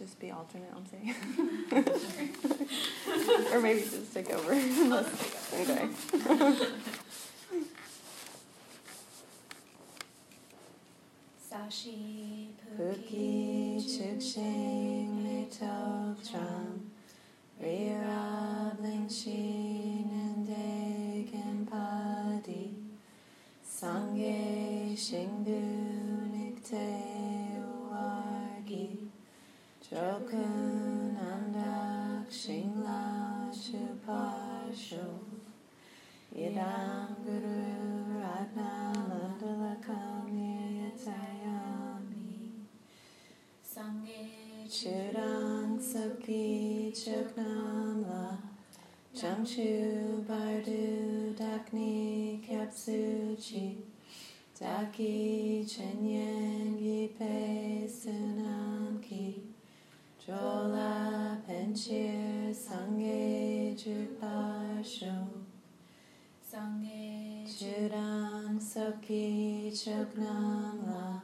just be alternate on say? or maybe just take over. okay. Jokun Andak Shingla Chuparsho Yidam Guru Ratna Mandala Kamir Yatayami Sangye Chudang Soki Choknam La Jamshu Bardu Dakni Kyapsuchi. Daki Chenyen Soki Choknam La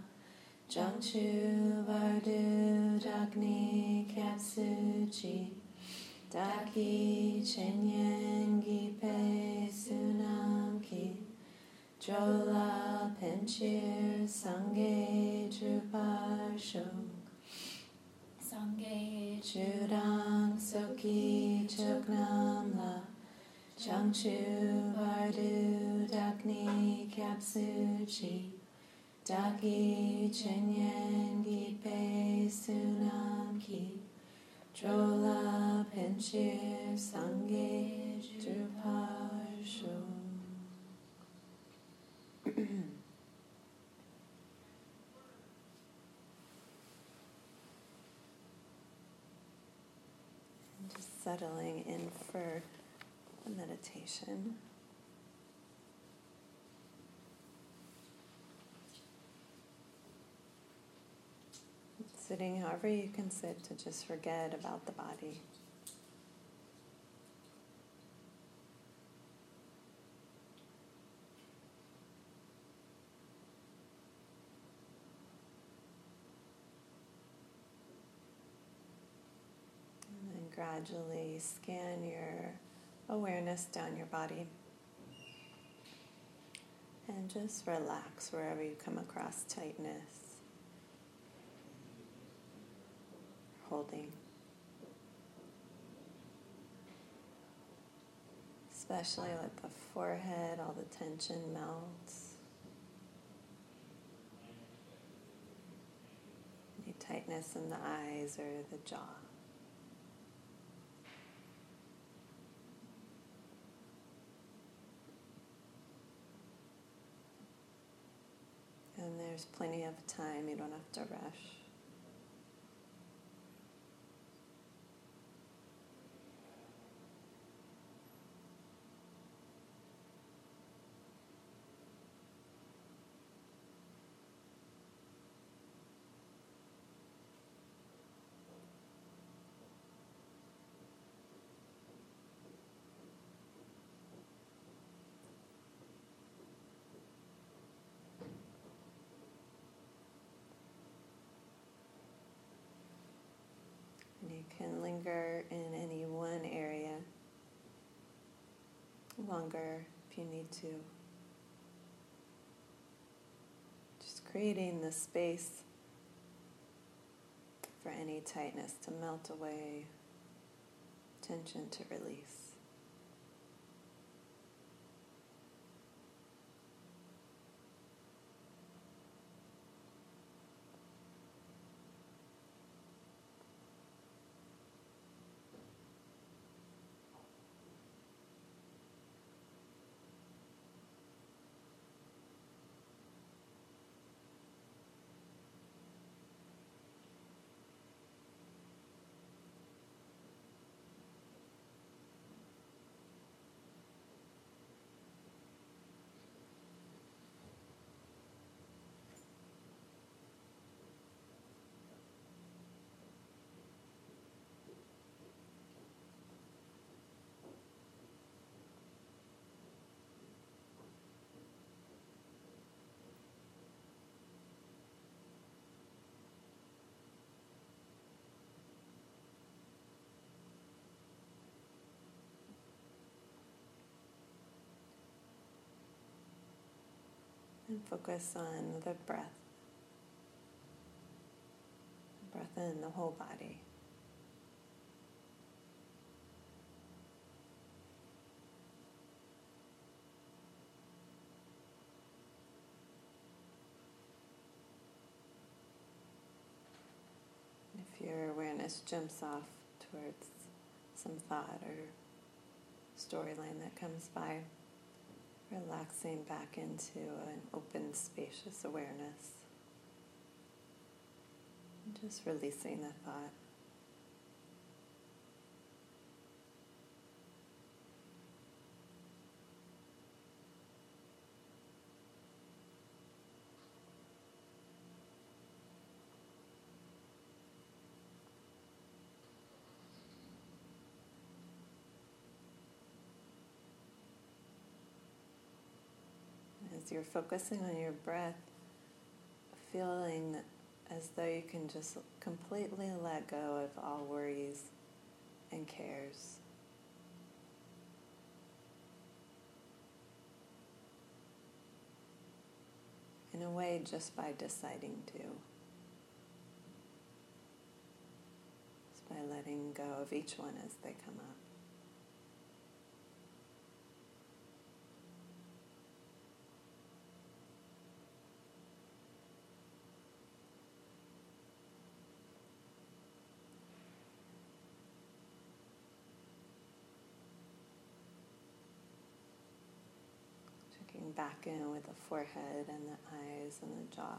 Jangchu Vardu Dagni Kapsuchi Daki Chenyen Gipe Sunam Ki Jola Penchir Sangye Druparsho Sangye Chudang Soki Choknam La Jangchu Vardu Dagni Kapsuchi Daki Chenyen Gipe Sunam Ki Jola Penchir Sangye Druparsho Just settling in for meditation. Sitting however you can sit to just forget about the body. And then gradually scan your awareness down your body. And just relax wherever you come across tightness, Especially let the forehead, all the tension melts. Any tightness in the eyes or the jaw. And there's plenty of time, you don't have to rush. And you can linger in any one area longer if you need to. Just creating the space for any tightness to melt away, tension to release. And focus on the breath. Breath in the whole body. If your awareness jumps off towards some thought or storyline that comes by, relaxing back into an open, spacious awareness. And Just releasing the thought. You're focusing on your breath, feeling as though you can just completely let go of all worries and cares. In a way, just by deciding to. Just by letting go of each one as they come up. Back in with the forehead and the eyes and the jaw.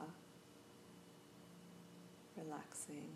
Relaxing.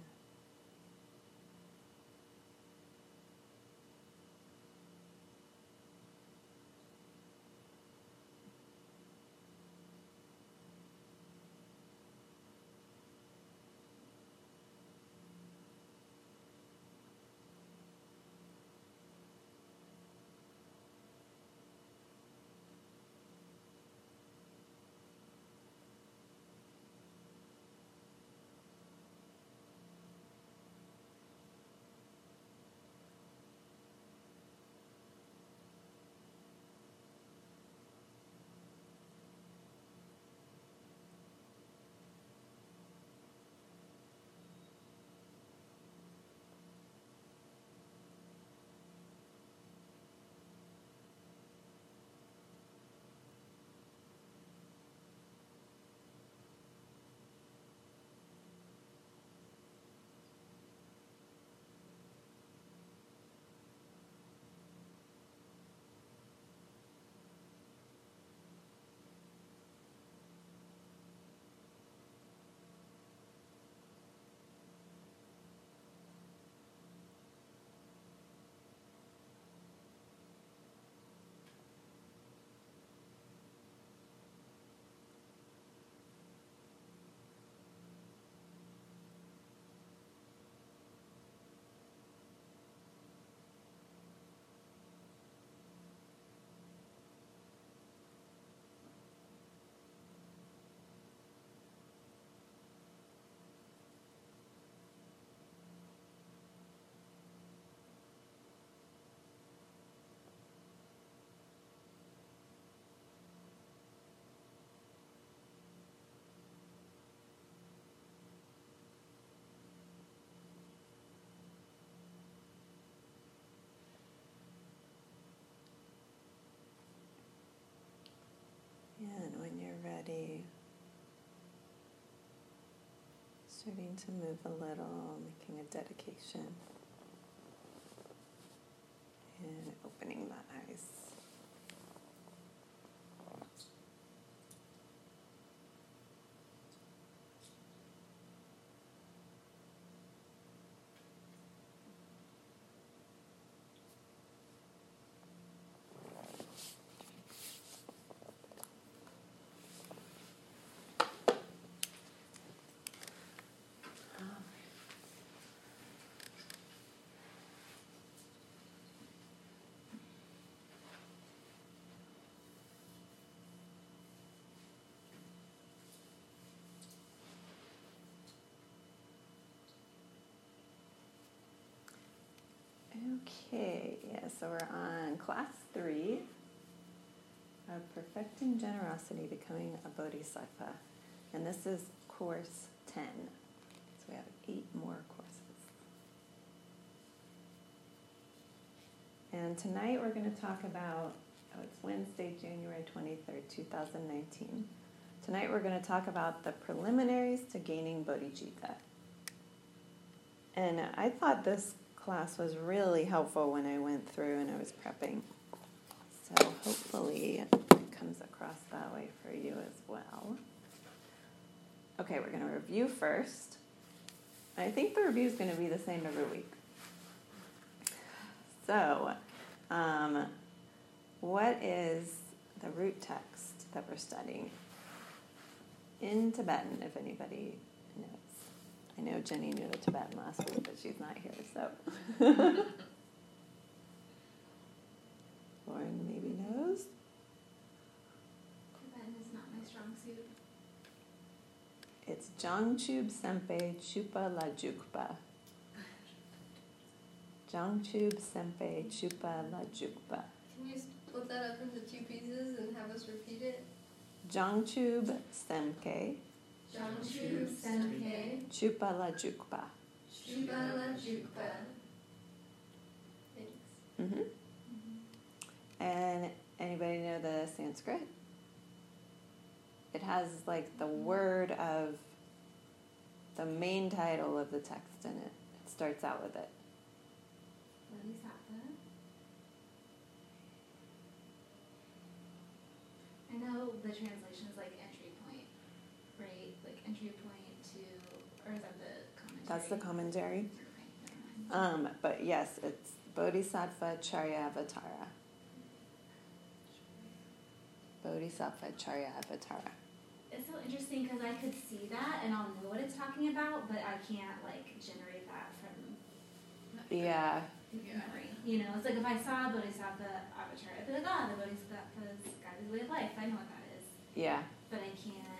Starting to move a little, making a dedication, and opening the eyes. Okay, yeah, so we're on class three. of perfecting generosity, becoming a bodhisattva. And this is course 10. So we have eight more courses. And tonight we're going to talk about, oh, it's Wednesday, January 23rd, 2019. Tonight we're going to talk about the preliminaries to gaining bodhicitta. And I thought this class was really helpful when I went through and I was prepping. So hopefully it comes across that way for you as well. Okay, we're going to review first. I think the review is going to be the same every week. So, um, what is the root text that we're studying? In Tibetan, if anybody. I know Jenny knew the Tibetan last week, but she's not here, so. Lauren maybe knows. Tibetan is not my strong suit. It's Jangchub Sempe Chupa La Jukpa. Jangchub Sempe Chupa La Jukpa. Can you split that up into two pieces and have us repeat it? Jangchub Semke Jiangchu Senke Chupa La Jukpa. Jukpa. Thanks. hmm And anybody know the Sanskrit? It has like the word of the main title of the text in it. It starts out with it. Bodhisattva. I know the translation is like entry point, right? Like entry point to, or is that the commentary? That's the commentary. Okay, never mind. Um, but yes, it's Bodhisattva Charyavatara. Bodhisattva Charyavatara. It's so interesting because I could see that and I'll know what it's talking about, but I can't like generate that from Yeah, memory. You know, it's like if I saw Bodhisattva avatar, I'd be like, ah, the Bodhisattva's guided way of life. I know what that is, yeah, but I can't just like remember.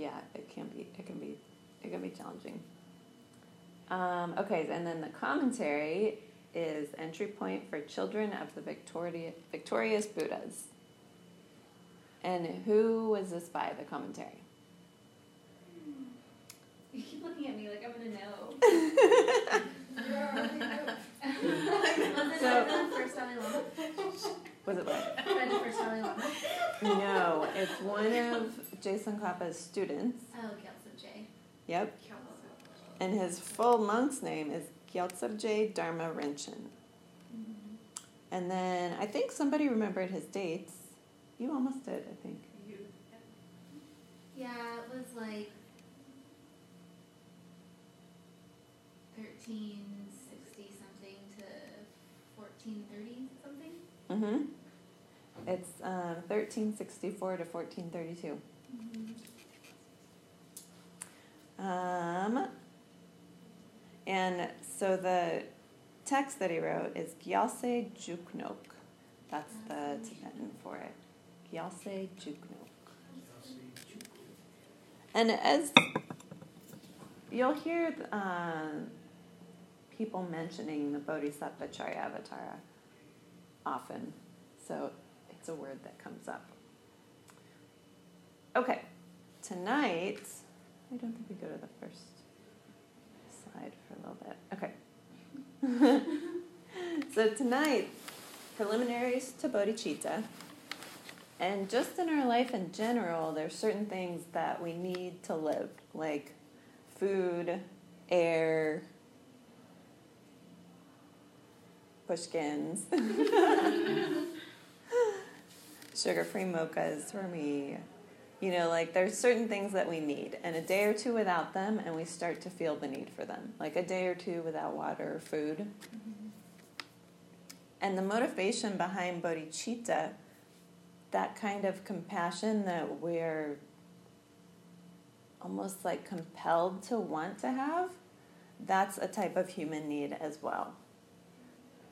Yeah. It can be. It can be. It can be challenging. Um, okay, and then the commentary is entry point for children of the Victoria, victorious Buddhas. And who was this by? The commentary. You keep looking at me like I'm gonna know. Was it So- the first Dalai Lama? Was it what? By the first No, it's one of Je Tsongkapa's students. Oh, Gyaltsab Je. Yep. And his full monk's name is Gyaltsabje Dharma Rinchen. And then I think somebody remembered his dates. You almost did, I think. Yeah, it was like thirteen sixty something to fourteen thirty something. Mm-hmm. It's um, 1364 to 1432. Um, and so the text that he wrote is Gyalse Juknok. That's the Tibetan for it. Gyalse Juknok. And as you'll hear uh, people mentioning the Bodhisattva Charyavatara often, so a word that comes up. Okay, tonight, I don't think we go to the first slide for a little bit. Okay. so tonight, preliminaries to bodhicitta. And just in our life in general, there's certain things that we need to live, like food, air, pushkins, sugar-free mochas for me. You know, like there's certain things that we need, and a day or two without them, and we start to feel the need for them. Like a day or two without water or food. Mm-hmm. And the motivation behind bodhicitta, that kind of compassion that we're almost like compelled to want to have, that's a type of human need as well.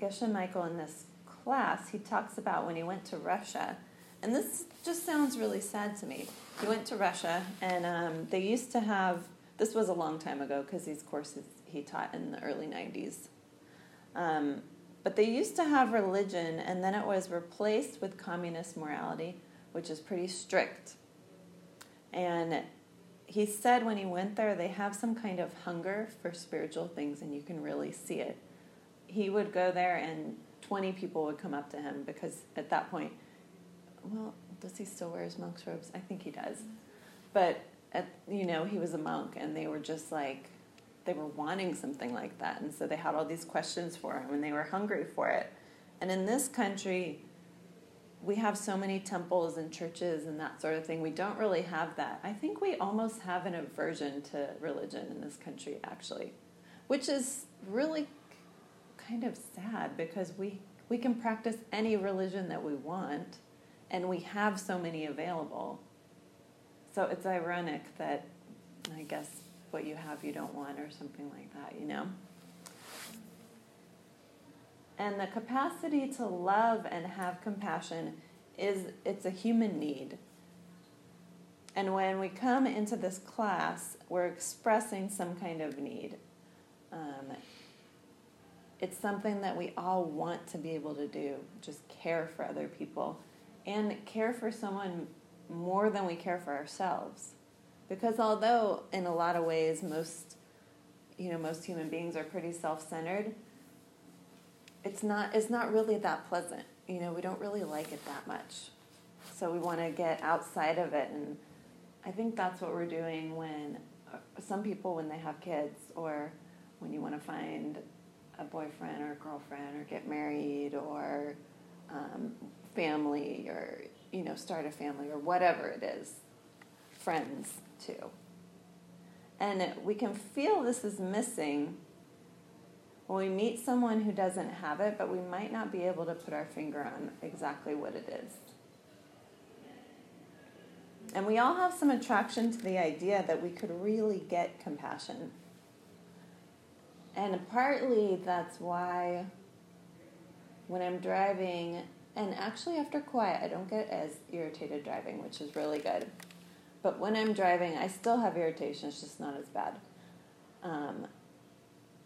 Geshe Michael in this class, he talks about when he went to Russia, and this just sounds really sad to me. He went to Russia, and um, they used to have this was a long time ago because these courses he taught in the early 90s. Um, but they used to have religion, and then it was replaced with communist morality, which is pretty strict. And he said when he went there, they have some kind of hunger for spiritual things, and you can really see it. He would go there, and 20 people would come up to him because at that point, well, does he still wear his monk's robes? I think he does. But, at, you know, he was a monk, and they were just like, they were wanting something like that. And so they had all these questions for him, and they were hungry for it. And in this country, we have so many temples and churches and that sort of thing. We don't really have that. I think we almost have an aversion to religion in this country, actually, which is really kind of sad because we, we can practice any religion that we want and we have so many available. So it's ironic that I guess what you have you don't want or something like that, you know? And the capacity to love and have compassion is it's a human need. And when we come into this class, we're expressing some kind of need. Um, it's something that we all want to be able to do, just care for other people and care for someone more than we care for ourselves. Because although in a lot of ways most you know most human beings are pretty self-centered, it's not it's not really that pleasant. You know, we don't really like it that much. So we want to get outside of it and I think that's what we're doing when uh, some people when they have kids or when you want to find a boyfriend or a girlfriend or get married or um, family or you know start a family or whatever it is friends too. And we can feel this is missing when we meet someone who doesn't have it but we might not be able to put our finger on exactly what it is. And we all have some attraction to the idea that we could really get compassion. And partly that's why when I'm driving, and actually after quiet, I don't get as irritated driving, which is really good. But when I'm driving, I still have irritation, it's just not as bad. Um,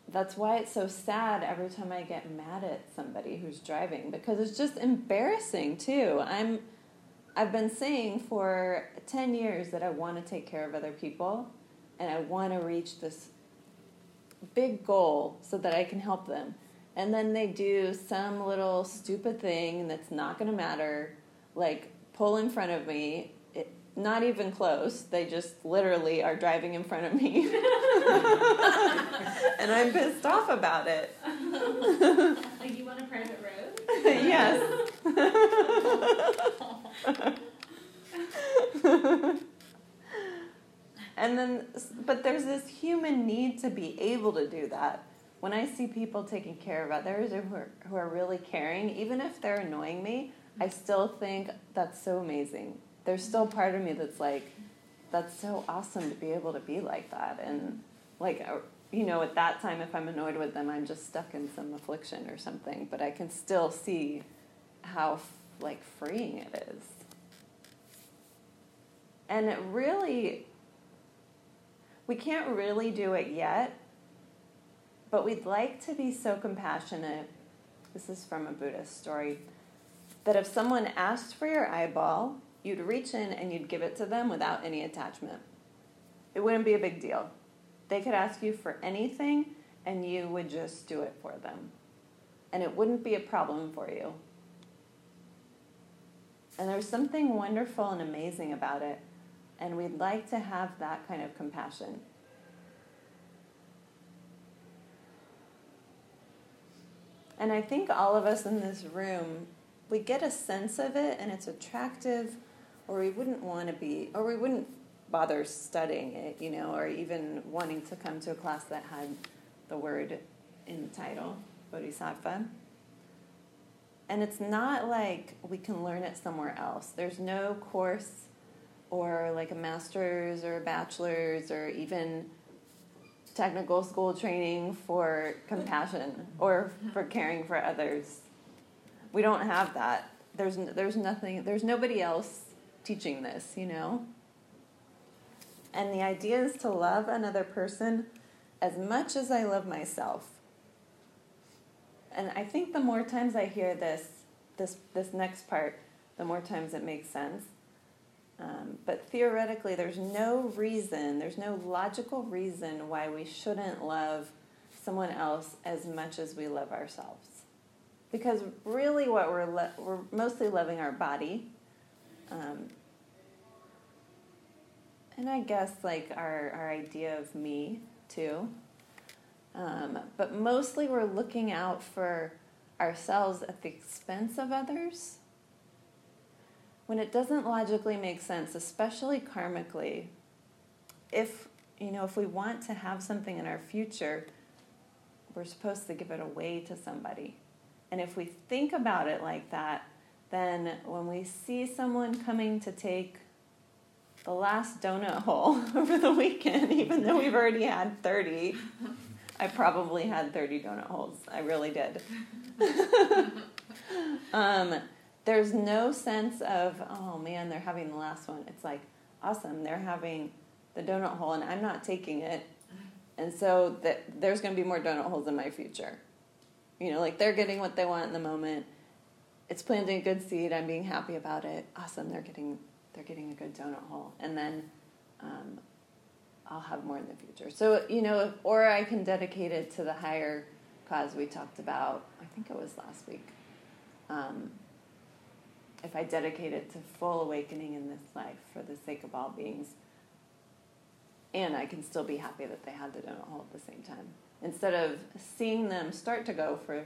that's why it's so sad every time I get mad at somebody who's driving because it's just embarrassing too. I'm I've been saying for 10 years that I want to take care of other people and I want to reach this big goal so that I can help them. And then they do some little stupid thing that's not going to matter, like pull in front of me. It, not even close. They just literally are driving in front of me. and I'm pissed off about it. like you want a private road? yes. and then, but there's this human need to be able to do that. When I see people taking care of others who are, who are really caring, even if they're annoying me, I still think that's so amazing. There's still part of me that's like, that's so awesome to be able to be like that. And like, uh, you know, at that time, if I'm annoyed with them, I'm just stuck in some affliction or something. But I can still see how like freeing it is. And it really we can't really do it yet, but we'd like to be so compassionate. This is from a Buddhist story that if someone asked for your eyeball, you'd reach in and you'd give it to them without any attachment. It wouldn't be a big deal. They could ask you for anything and you would just do it for them. And it wouldn't be a problem for you. And there's something wonderful and amazing about it. And we'd like to have that kind of compassion. And I think all of us in this room, we get a sense of it and it's attractive, or we wouldn't want to be, or we wouldn't bother studying it, you know, or even wanting to come to a class that had the word in the title, Bodhisattva. And it's not like we can learn it somewhere else. There's no course or like a master's or a bachelor's or even technical school training for compassion or for caring for others. We don't have that. There's there's nothing there's nobody else teaching this, you know? And the idea is to love another person as much as I love myself. and I think the more times I hear this, this, this next part, the more times it makes sense. Um, but theoretically, there's no reason, there's no logical reason why we shouldn't love someone else as much as we love ourselves. Because really, what we're lo- we're mostly loving our body, um, and I guess like our our idea of me too. Um, but mostly, we're looking out for ourselves at the expense of others when it doesn't logically make sense, especially karmically, if you know, if we want to have something in our future, we're supposed to give it away to somebody. And if we think about it like that, then when we see someone coming to take the last donut hole over the weekend, even though we've already had 30, I probably had 30 donut holes. I really did. um, there's no sense of, oh man, they're having the last one. It's like, awesome, they're having the donut hole and I'm not taking it. And so that there's going to be more donut holes in my future. You know, like they're getting what they want in the moment. It's planting a good seed. I'm being happy about it. Awesome, they're getting they're getting a good donut hole. And then um, I'll have more in the future. So, you know, or I can dedicate it to the higher cause we talked about, I think it was last week. Um, if I dedicate it to full awakening in this life for the sake of all beings, and I can still be happy that they had the donut hole at the same time. Instead of seeing them start to go for,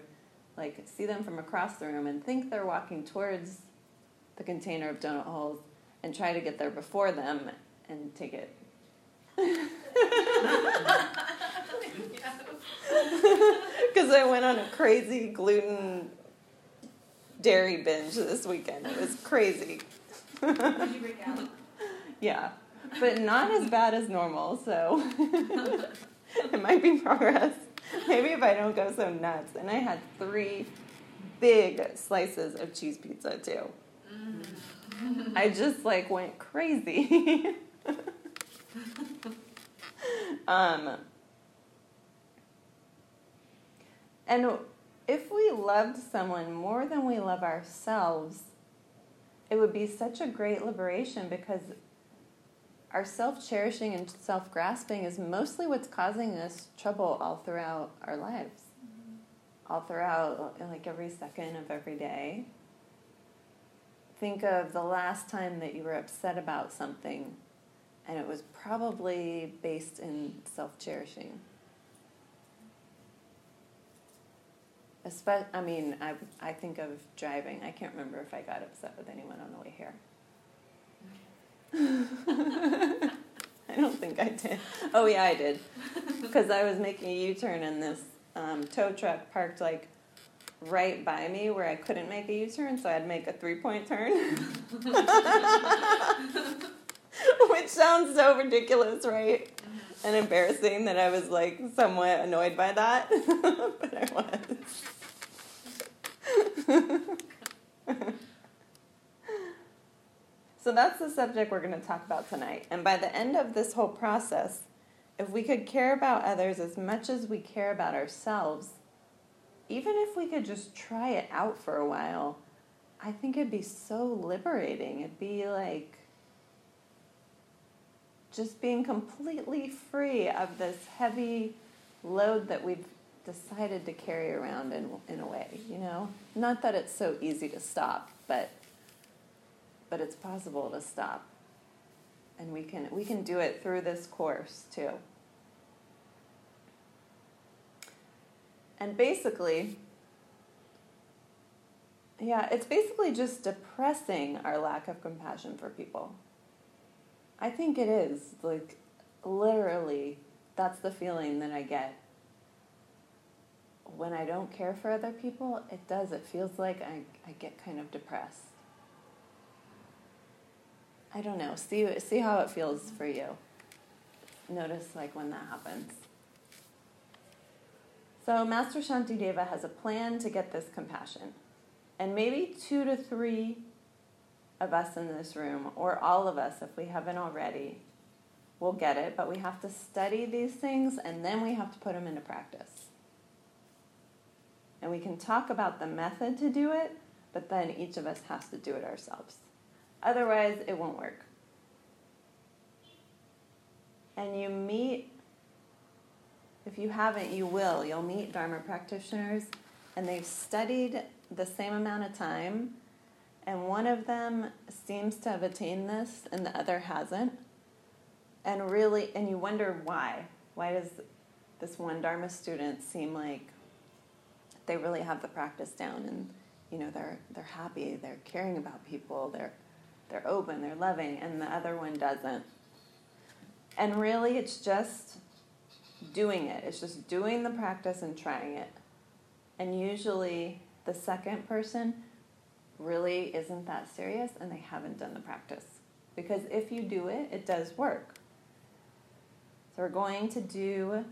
like, see them from across the room and think they're walking towards the container of donut holes and try to get there before them and take it. Because I went on a crazy gluten dairy binge this weekend. It was crazy. Did you break out? Yeah, but not as bad as normal, so it might be progress. Maybe if I don't go so nuts. And I had three big slices of cheese pizza too. I just like went crazy. um, and if we loved someone more than we love ourselves, it would be such a great liberation because our self cherishing and self grasping is mostly what's causing us trouble all throughout our lives, mm-hmm. all throughout like every second of every day. Think of the last time that you were upset about something, and it was probably based in self cherishing. Espe- I mean, I, I think of driving. I can't remember if I got upset with anyone on the way here. I don't think I did. Oh, yeah, I did. Because I was making a U turn and this um, tow truck parked like right by me where I couldn't make a U turn, so I'd make a three point turn. Which sounds so ridiculous, right? And embarrassing that I was like somewhat annoyed by that, but I was. so that's the subject we're going to talk about tonight. And by the end of this whole process, if we could care about others as much as we care about ourselves, even if we could just try it out for a while, I think it'd be so liberating. It'd be like just being completely free of this heavy load that we've decided to carry around in, in a way, you know? Not that it's so easy to stop, but but it's possible to stop. And we can we can do it through this course too. And basically yeah, it's basically just depressing our lack of compassion for people. I think it is like literally that's the feeling that I get when I don't care for other people, it does. It feels like I, I get kind of depressed. I don't know. See see how it feels for you. Notice like when that happens. So Master Shantideva has a plan to get this compassion. And maybe two to three of us in this room, or all of us if we haven't already, will get it, but we have to study these things and then we have to put them into practice. And we can talk about the method to do it, but then each of us has to do it ourselves. Otherwise, it won't work. And you meet, if you haven't, you will. You'll meet Dharma practitioners, and they've studied the same amount of time, and one of them seems to have attained this, and the other hasn't. And really, and you wonder why. Why does this one Dharma student seem like they really have the practice down and you know they're they're happy, they're caring about people, they're they're open, they're loving, and the other one doesn't. And really it's just doing it. It's just doing the practice and trying it. And usually the second person really isn't that serious and they haven't done the practice. Because if you do it, it does work. So we're going to do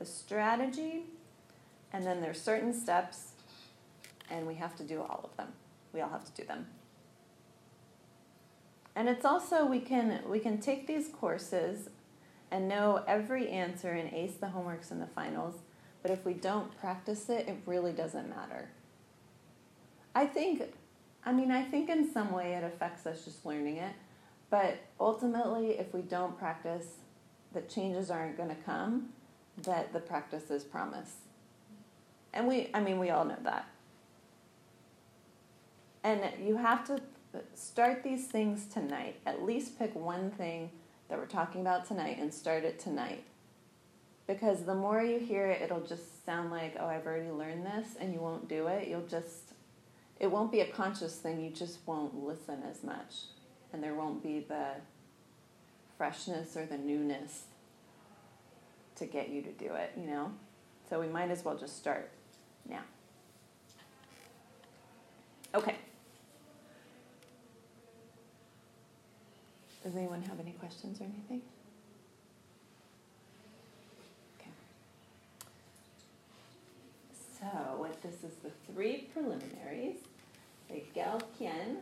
the strategy, and then there's certain steps, and we have to do all of them. We all have to do them. And it's also we can we can take these courses and know every answer and ace the homeworks and the finals, but if we don't practice it, it really doesn't matter. I think I mean I think in some way it affects us just learning it, but ultimately if we don't practice, the changes aren't going to come that the practices promise. And we, I mean, we all know that. And you have to start these things tonight. At least pick one thing that we're talking about tonight and start it tonight. Because the more you hear it, it'll just sound like, oh, I've already learned this, and you won't do it. You'll just, it won't be a conscious thing. You just won't listen as much. And there won't be the freshness or the newness to get you to do it, you know? So we might as well just start now. Okay. Does anyone have any questions or anything? Okay. So, what this is the three preliminaries the Gelkien,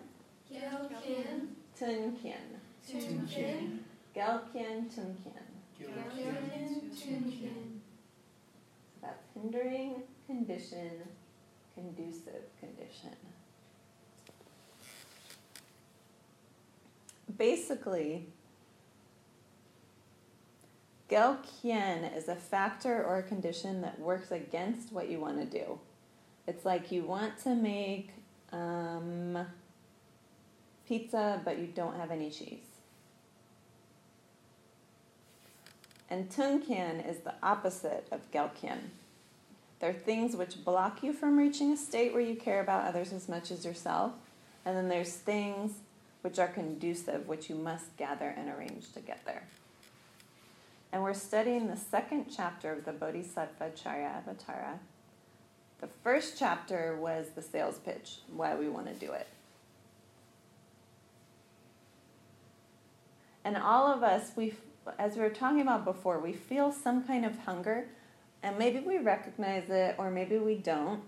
Gelkien, Tunkin, Tunkin, Gelkien, Tunkin. Gelkien, So that's hindering condition, conducive condition. Basically, Gelkien is a factor or a condition that works against what you want to do. It's like you want to make um, pizza, but you don't have any cheese. And Tunkan is the opposite of Gelkien. They're things which block you from reaching a state where you care about others as much as yourself. And then there's things which are conducive, which you must gather and arrange to get there. And we're studying the second chapter of the Bodhisattva Charyavatara. The first chapter was the sales pitch, why we want to do it. And all of us, we as we were talking about before, we feel some kind of hunger, and maybe we recognize it or maybe we don't,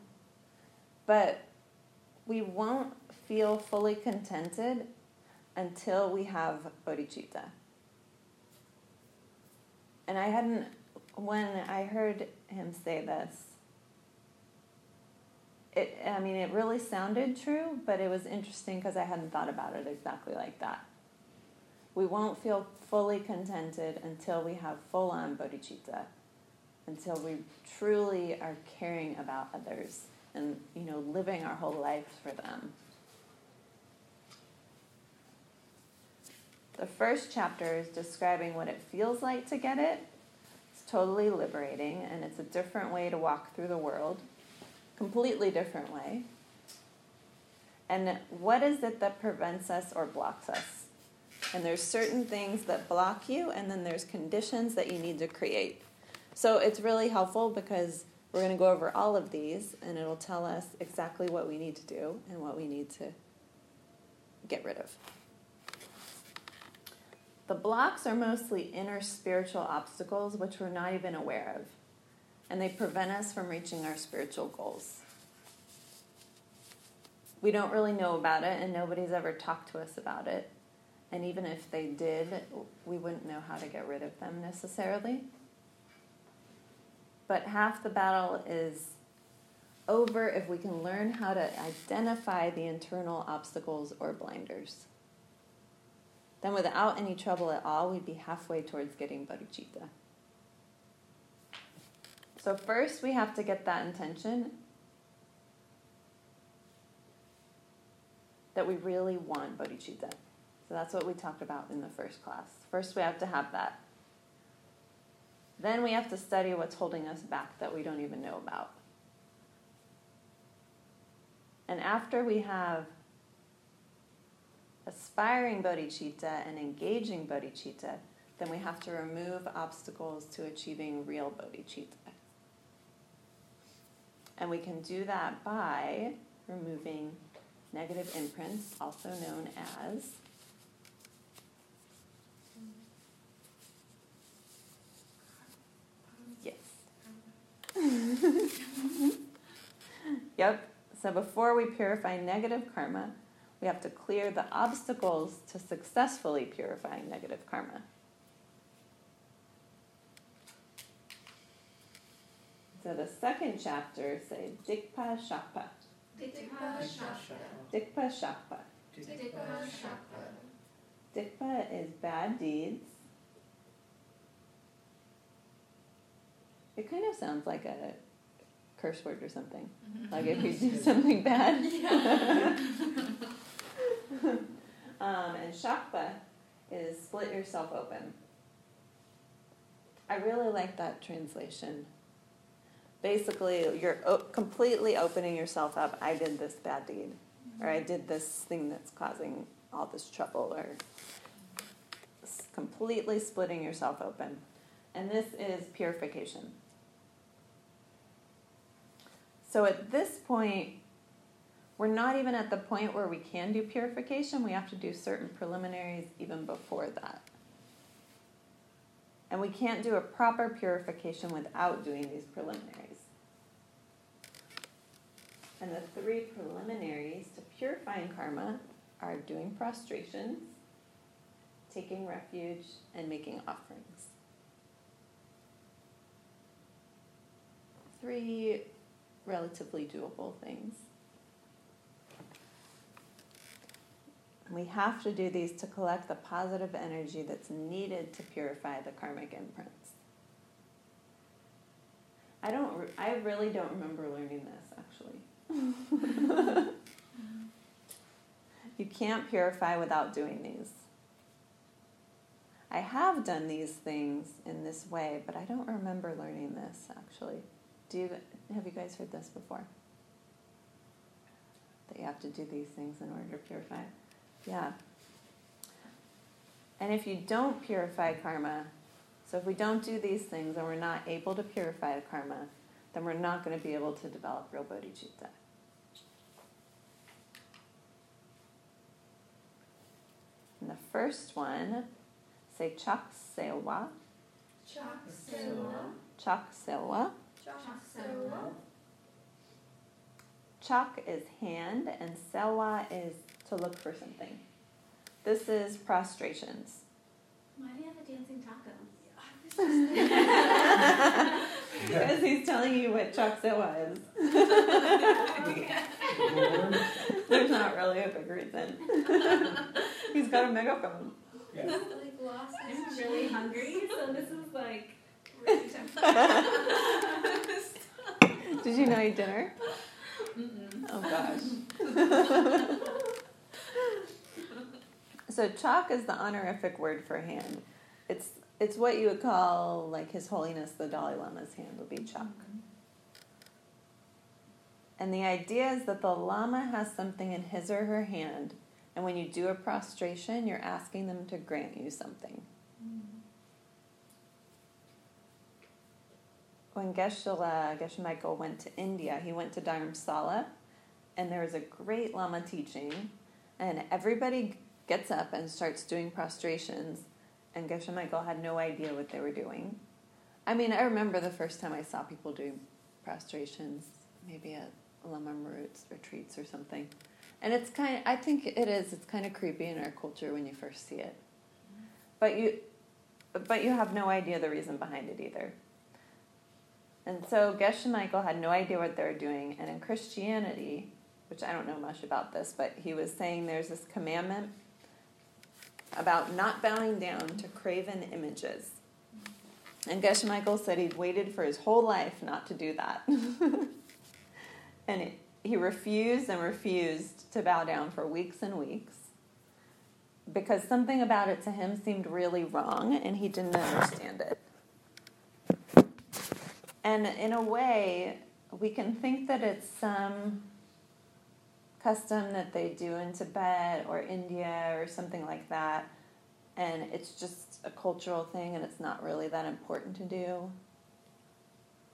but we won't feel fully contented until we have bodhicitta. And I hadn't, when I heard him say this, it, I mean, it really sounded true, but it was interesting because I hadn't thought about it exactly like that. We won't feel fully contented until we have full on bodhicitta, until we truly are caring about others and you know living our whole life for them. The first chapter is describing what it feels like to get it. It's totally liberating and it's a different way to walk through the world. Completely different way. And what is it that prevents us or blocks us? And there's certain things that block you, and then there's conditions that you need to create. So it's really helpful because we're going to go over all of these, and it'll tell us exactly what we need to do and what we need to get rid of. The blocks are mostly inner spiritual obstacles which we're not even aware of, and they prevent us from reaching our spiritual goals. We don't really know about it, and nobody's ever talked to us about it. And even if they did, we wouldn't know how to get rid of them necessarily. but half the battle is over if we can learn how to identify the internal obstacles or blinders. Then, without any trouble at all, we'd be halfway towards getting bodhicitta. So, first, we have to get that intention that we really want bodhicitta. So, that's what we talked about in the first class. First, we have to have that. Then, we have to study what's holding us back that we don't even know about. And after we have aspiring bodhicitta and engaging bodhicitta, then we have to remove obstacles to achieving real bodhicitta. And we can do that by removing negative imprints, also known as yes. yep. So before we purify negative karma, we have to clear the obstacles to successfully purifying negative karma. So the second chapter say Dikpa Shakpa. Dikpa Shakpa. Dikpa Shakpa. Dikpa Shakpa. Dikpa is bad deeds. It kind of sounds like a curse word or something. Like if you do something bad. um, and Shakpa is split yourself open. I really like that translation. Basically, you're o- completely opening yourself up. I did this bad deed, or I did this thing that's causing all this trouble, or s- completely splitting yourself open. And this is purification. So at this point, we're not even at the point where we can do purification. We have to do certain preliminaries even before that. And we can't do a proper purification without doing these preliminaries. And the three preliminaries to purifying karma are doing prostrations, taking refuge, and making offerings. Three relatively doable things. We have to do these to collect the positive energy that's needed to purify the karmic imprints. I don't. re- I really don't remember learning this actually. you can't purify without doing these. I have done these things in this way, but I don't remember learning this actually. Do you have you guys heard this before? That you have to do these things in order to purify. Yeah. And if you don't purify karma, so if we don't do these things and we're not able to purify the karma, then we're not going to be able to develop real bodhicitta. And the first one, say chak sewa, Chak Sewa. chak sewa. Chak Sewa. Chak is hand and sewa is to look for something. This is prostrations. Why do you have a dancing taco? Because he's telling you what chak sewa is. There's not really a big reason. he's got a megaphone. Like lost I'm really hungry, so this is like really. Did you know you dinner? Oh gosh. so chak is the honorific word for hand. It's it's what you would call like His Holiness the Dalai Lama's hand would be chak. Mm-hmm. And the idea is that the Lama has something in his or her hand, and when you do a prostration, you're asking them to grant you something. When Geshe-la, Geshe Michael went to India, he went to Dharamsala, and there was a great Lama teaching, and everybody gets up and starts doing prostrations, and Geshe Michael had no idea what they were doing. I mean, I remember the first time I saw people doing prostrations, maybe at Lama Marut's retreats or something. And it's kind of, I think it is, it's kind of creepy in our culture when you first see it. But you, but you have no idea the reason behind it either. And so Geshe Michael had no idea what they were doing. And in Christianity, which I don't know much about this, but he was saying there's this commandment about not bowing down to graven images. And Geshe Michael said he'd waited for his whole life not to do that. and it, he refused and refused to bow down for weeks and weeks because something about it to him seemed really wrong and he didn't understand it. And in a way, we can think that it's some custom that they do in Tibet or India or something like that, and it's just a cultural thing and it's not really that important to do.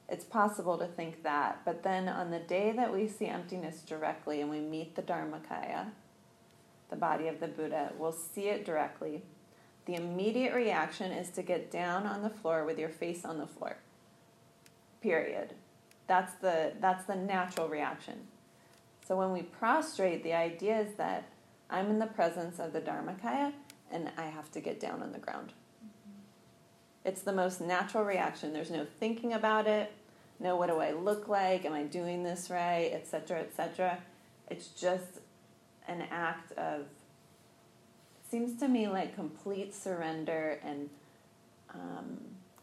It's possible to think that, but then on the day that we see emptiness directly and we meet the Dharmakaya, the body of the Buddha, we'll see it directly. The immediate reaction is to get down on the floor with your face on the floor. Period. That's the that's the natural reaction. So when we prostrate, the idea is that I'm in the presence of the Dharmakaya and I have to get down on the ground. It's the most natural reaction. There's no thinking about it. No, what do I look like? Am I doing this right? Etc. Etc. It's just an act of seems to me like complete surrender and um,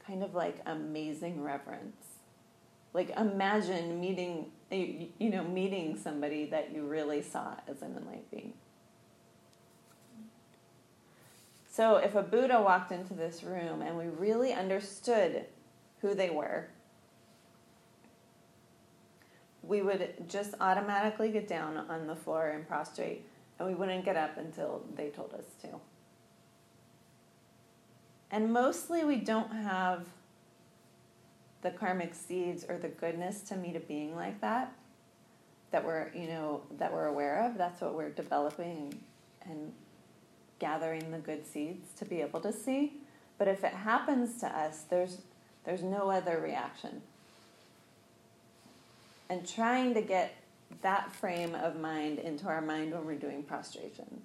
kind of like amazing reverence. Like imagine meeting you, know meeting somebody that you really saw as an enlightened being. So if a Buddha walked into this room and we really understood who they were, we would just automatically get down on the floor and prostrate, and we wouldn't get up until they told us to. And mostly we don't have the karmic seeds or the goodness to meet a being like that that we're you know that we're aware of that's what we're developing and gathering the good seeds to be able to see. But if it happens to us there's there's no other reaction. And trying to get that frame of mind into our mind when we're doing prostrations.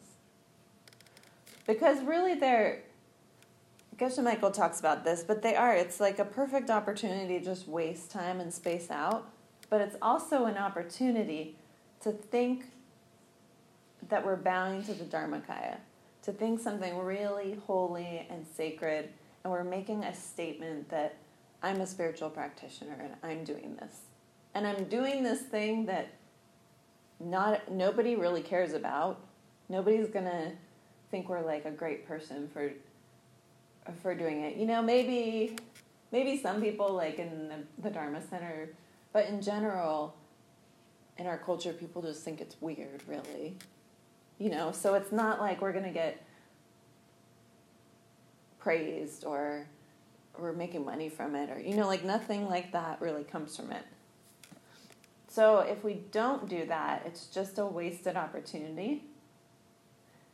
Because really they're Geshe Michael talks about this, but they are. It's like a perfect opportunity to just waste time and space out, but it's also an opportunity to think that we're bowing to the Dharmakaya, to think something really holy and sacred, and we're making a statement that I'm a spiritual practitioner and I'm doing this. And I'm doing this thing that not nobody really cares about. Nobody's going to think we're like a great person for for doing it. You know, maybe maybe some people like in the, the Dharma Center, but in general, in our culture, people just think it's weird, really. You know, so it's not like we're gonna get praised or we're making money from it or you know like nothing like that really comes from it so if we don't do that it's just a wasted opportunity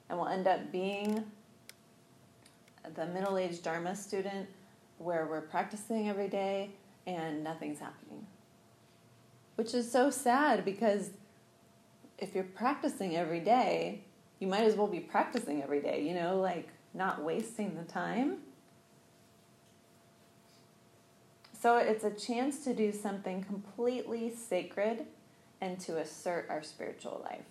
and we'll end up being the middle aged Dharma student where we're practicing every day and nothing's happening. Which is so sad because if you're practicing every day, you might as well be practicing every day, you know, like not wasting the time. So it's a chance to do something completely sacred and to assert our spiritual life.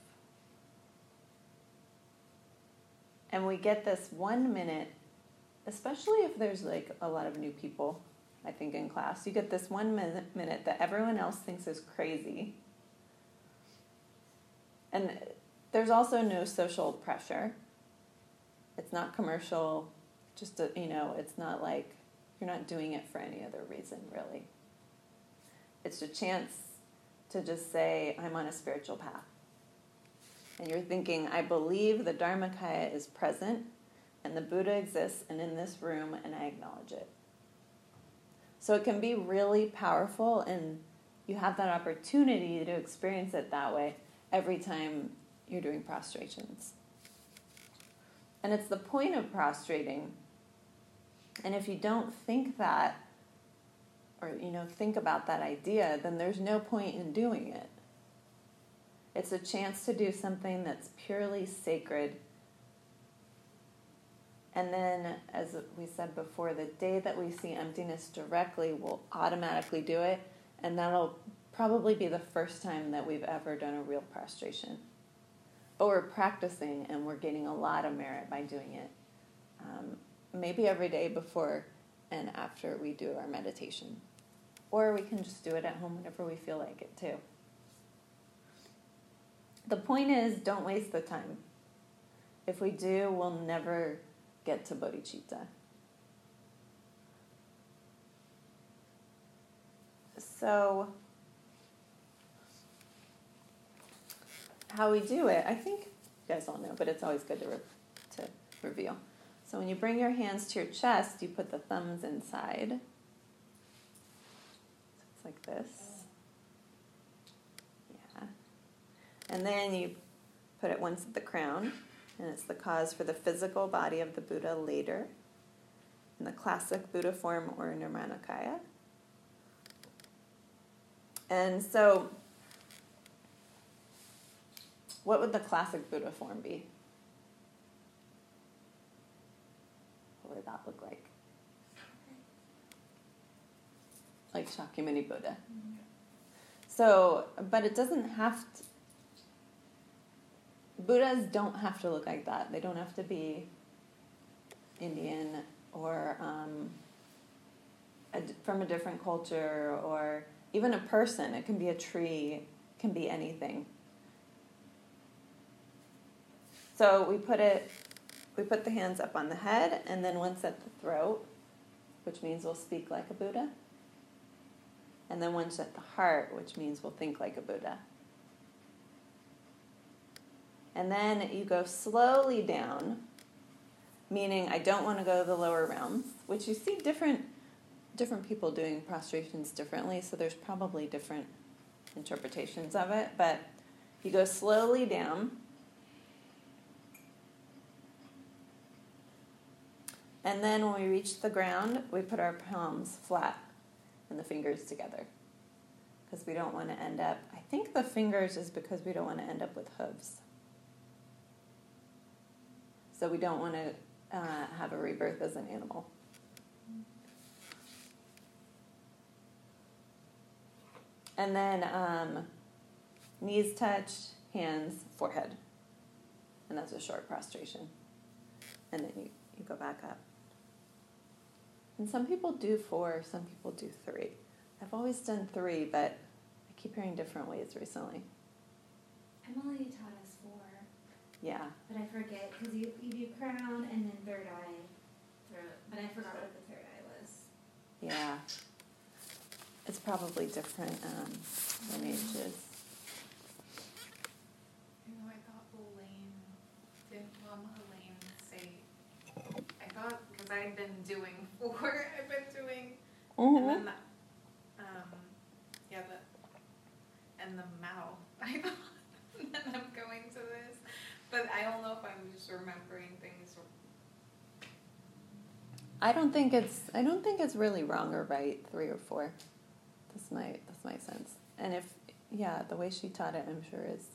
And we get this one minute especially if there's like a lot of new people, I think, in class. You get this one minute, that everyone else thinks is crazy. And there's also no social pressure. It's not commercial, just, a, you know, it's not like you're not doing it for any other reason, really. It's a chance to just say, I'm on a spiritual path. And you're thinking, I believe the Dharmakaya is present and the Buddha exists and in this room, and I acknowledge it. So it can be really powerful, and you have that opportunity to experience it that way every time you're doing prostrations. And it's the point of prostrating. And if you don't think that, or you know, think about that idea, then there's no point in doing it. It's a chance to do something that's purely sacred and then, as we said before, the day that we see emptiness directly, we'll automatically do it And that'll probably be the first time that we've ever done a real prostration. But we're practicing and we're gaining a lot of merit by doing it. Um, maybe every day before and after we do our meditation. Or we can just do it at home whenever we feel like it too. The point is, don't waste the time. If we do, we'll never get to bodhicitta. So, how we do it, I think you guys all know, but it's always good to, re- to reveal. So, when you bring your hands to your chest, you put the thumbs inside. So it's like this. Yeah. And then you put it once at the crown, and it's the cause for the physical body of the Buddha later in the classic Buddha form or Nirmanakaya. And so, what would the classic Buddha form be? What would that look like? Like Shakyamuni Buddha. Mm-hmm. So, but it doesn't have to. Buddhas don't have to look like that. They don't have to be Indian or um, a, from a different culture or even a person. It can be a tree, can be anything. So we put it, we put the hands up on the head and then once at the throat, which means we'll speak like a Buddha. And then once at the heart, which means we'll think like a Buddha. And then you go slowly down, meaning I don't want to go to the lower realms, which you see different different people doing prostrations differently, so there's probably different interpretations of it, but you go slowly down. And then when we reach the ground, we put our palms flat and the fingers together. Because we don't want to end up, I think the fingers is because we don't want to end up with hooves. So we don't want to uh, have a rebirth as an animal. And then um, knees touch, hands, forehead. And that's a short prostration. And then you, you go back up. And some people do four, some people do three. I've always done three, but I keep hearing different ways recently. Emily taught us four, Yeah. but I forget because you, you do crown and then third eye, throat. But I forgot what the third eye was. Yeah. It's probably different um, lineages. You know, I thought Elaine, didn't Mama Elaine say, I thought, because I'd been doing four, I've been doing, and Mm-hmm. then the, um, yeah, the, and the mouth, I thought, and then I'm going to this, but I don't know if I'm just remembering things. I don't think it's I don't think it's really wrong or right, three or four. That's my that's my sense. And if yeah, the way she taught it I'm sure is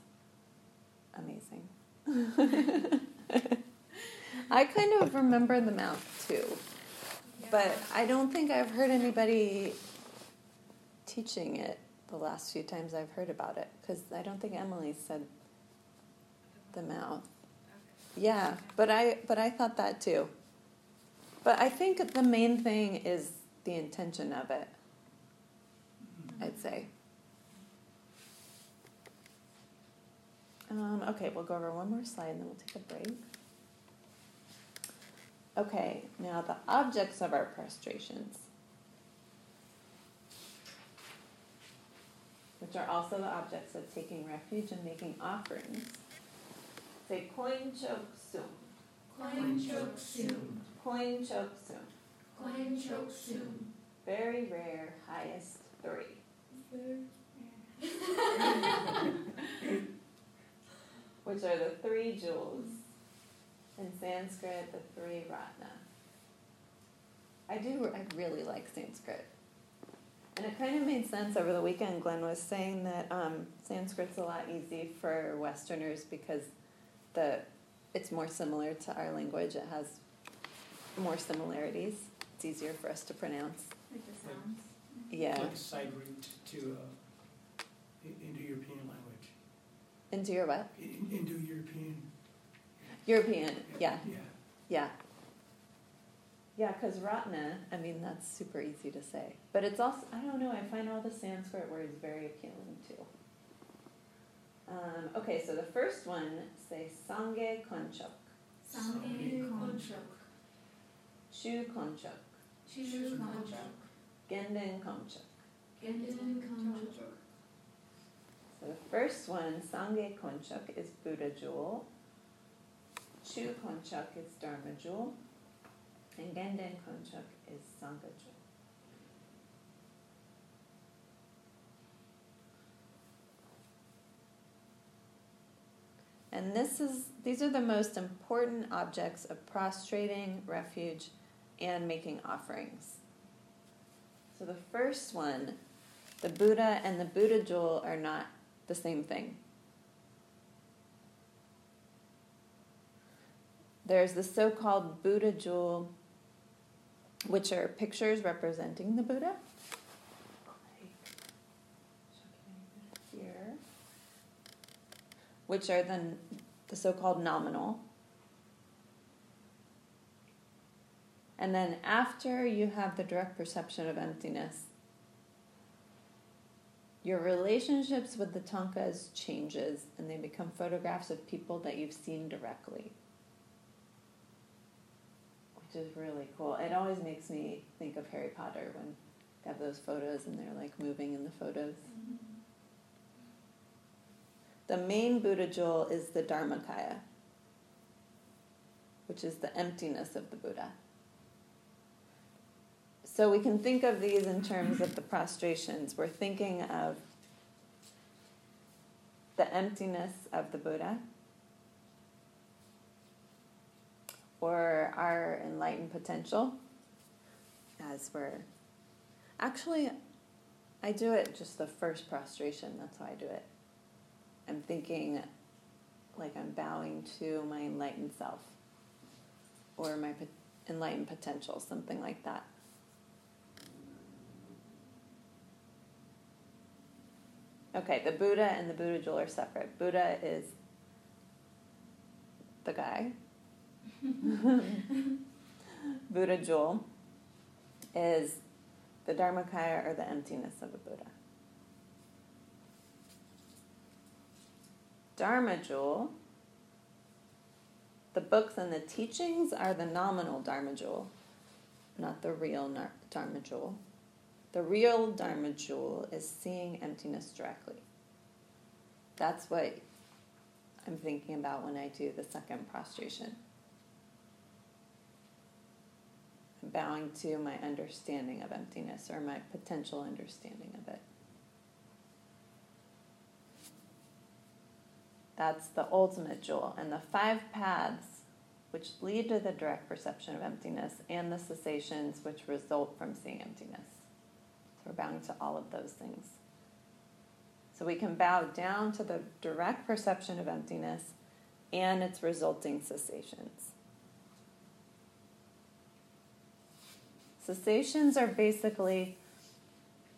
amazing. I kind of remember the mouth too. But I don't think I've heard anybody teaching it the last few times I've heard about it because I don't think Emily said the mouth. Yeah, but I but I thought that too. But I think the main thing is the intention of it. I'd say. Um, okay, we'll go over one more slide and then we'll take a break. Okay, now the objects of our prostrations, which are also the objects of taking refuge and making offerings. Say konchok sum. Konchok sum. Konchok sum. Konchok sum. Very rare, highest three. Which are the three jewels. In Sanskrit, the three ratna. I do, I really like Sanskrit. And it kind of made sense over the weekend. Glenn was saying that um, Sanskrit's a lot easy for Westerners because the it's more similar to our language. It has more similarities. It's easier for us to pronounce. Like the sounds. Yeah. Like a side route to, uh, Indo-European language, Into your what? Indo-European. European. Yeah. Yeah. Yeah. Yeah, because Ratna, I mean, that's super easy to say. But it's also, I don't know, I find all the Sanskrit words very appealing too. Um, okay, so the first one, say Sange Konchok, Sange konchok. Chu Konchok, Chu konchok. Genden Konchok. Genden konchok. So the first one, Sange Konchok, is Buddha jewel. Chu Konchok is Dharma jewel. And Genden Konchok is Sangha jewel. And this is these are the most important objects of prostrating, refuge, and making offerings. So the first one, the Buddha and the Buddha jewel are not the same thing. There's the so called Buddha jewel, which are pictures representing the Buddha. Here. Which are then the so called nominal. And then after you have the direct perception of emptiness, your relationships with the thangkas changes and they become photographs of people that you've seen directly. Which is really cool. It always makes me think of harry potter when they have those photos and they're like moving in the photos mm-hmm. The main buddha jewel is the dharmakaya which is the emptiness of the buddha so we can think of these in terms of the prostrations. We're thinking of the emptiness of the Buddha or our enlightened potential as we're actually I do it just the first prostration, that's how I do it. I'm thinking like I'm bowing to my enlightened self or my enlightened potential, something like that. Okay, the Buddha and the Buddha jewel are separate. Buddha is the guy. Buddha jewel is the Dharmakaya or the emptiness of a Buddha. Dharma jewel, the books and the teachings are the nominal Dharma jewel, not the real Dharma jewel. The real Dharma jewel is seeing emptiness directly. That's what I'm thinking about when I do the second prostration. I'm bowing to my understanding of emptiness or my potential understanding of it. That's the ultimate jewel. And the five paths which lead to the direct perception of emptiness and the cessations which result from seeing emptiness. So we're bowing to all of those things. So we can bow down to the direct perception of emptiness and its resulting cessations. Cessations are basically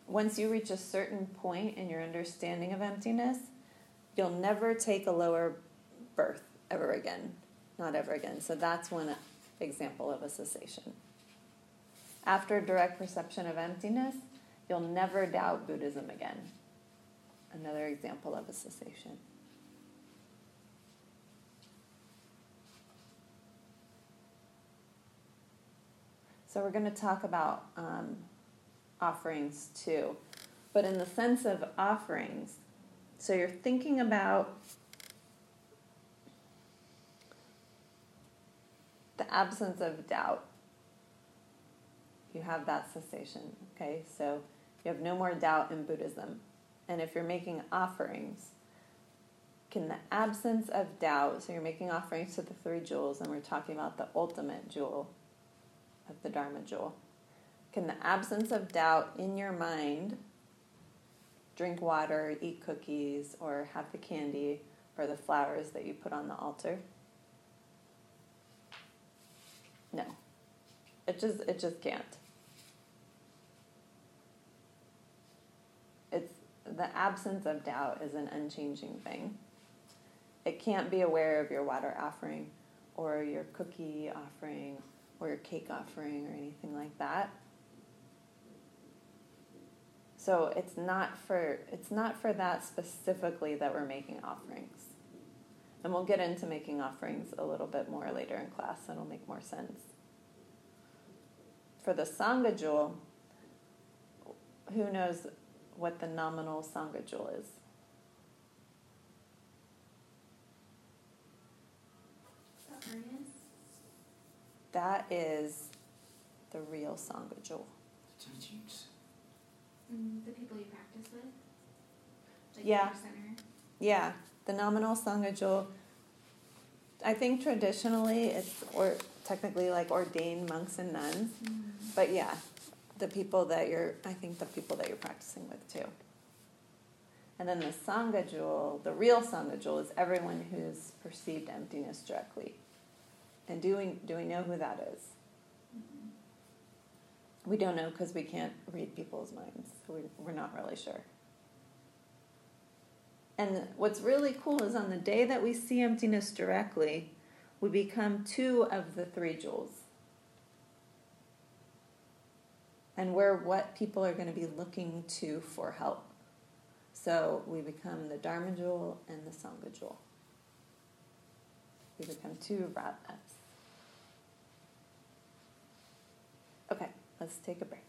once you reach a certain point in your understanding of emptiness, you'll never take a lower birth ever again. Not ever again. So that's one example of a cessation. After direct perception of emptiness, you'll never doubt Buddhism again. Another example of a cessation. So we're going to talk about um, offerings too, but in the sense of offerings. So you're thinking about the absence of doubt. You have that cessation, okay? So you have no more doubt in Buddhism. And if you're making offerings, can the absence of doubt, so you're making offerings to the three jewels, and we're talking about the ultimate jewel of the Dharma jewel. Can the absence of doubt in your mind drink water, eat cookies, or have the candy or the flowers that you put on the altar? No. It just it just can't. It's the absence of doubt is an unchanging thing. It can't be aware of your water offering or your cookie offering or your cake offering or anything like that. So it's not for it's not for that specifically that we're making offerings. And we'll get into making offerings a little bit more later in class, and it'll make more sense. For the Sangha jewel, who knows what the nominal Sangha jewel is? That is the real Sangha jewel. Teachings. Mm, the people you practice with. Like Yeah. center. Yeah, the nominal Sangha jewel. I think traditionally it's or technically like ordained monks and nuns, but yeah, the people that you're I think the people that you're practicing with too. And then the Sangha jewel, the real Sangha jewel is everyone who's perceived emptiness directly. And do we, do we know who that is? We don't know because we can't read people's minds. So we, we're not really sure. And what's really cool is on the day that we see emptiness directly, we become two of the three jewels. And we're what people are going to be looking to for help. So we become the Dharma jewel and the Sangha jewel. We become two Ratnas. Okay, let's take a break.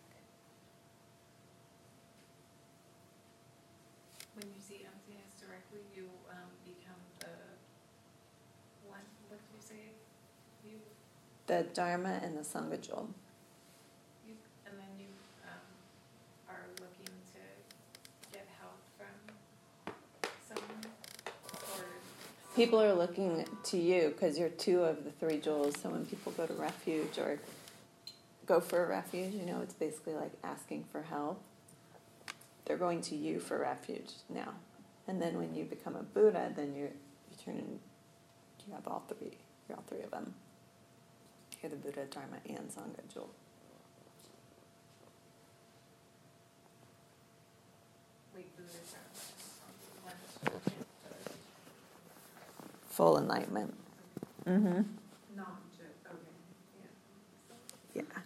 When you see emptiness directly, you um, become the one. What did you say? You, The Dharma and the Sangha jewel. you, and then you um, are looking to get help from someone, People are looking to you because you're two of the three jewels. So when people go to refuge or go for a refuge, you know, it's basically like asking for help. They're going to you for refuge now. And then when you become a Buddha, then you're, you turn in, you have all three. You're all three of them. You're the Buddha, Dharma, and Sangha jewel. wait, Buddhist are one. Full enlightenment. Mm-hmm. Not just okay. Yeah. Not Let's see what we have coming up here. I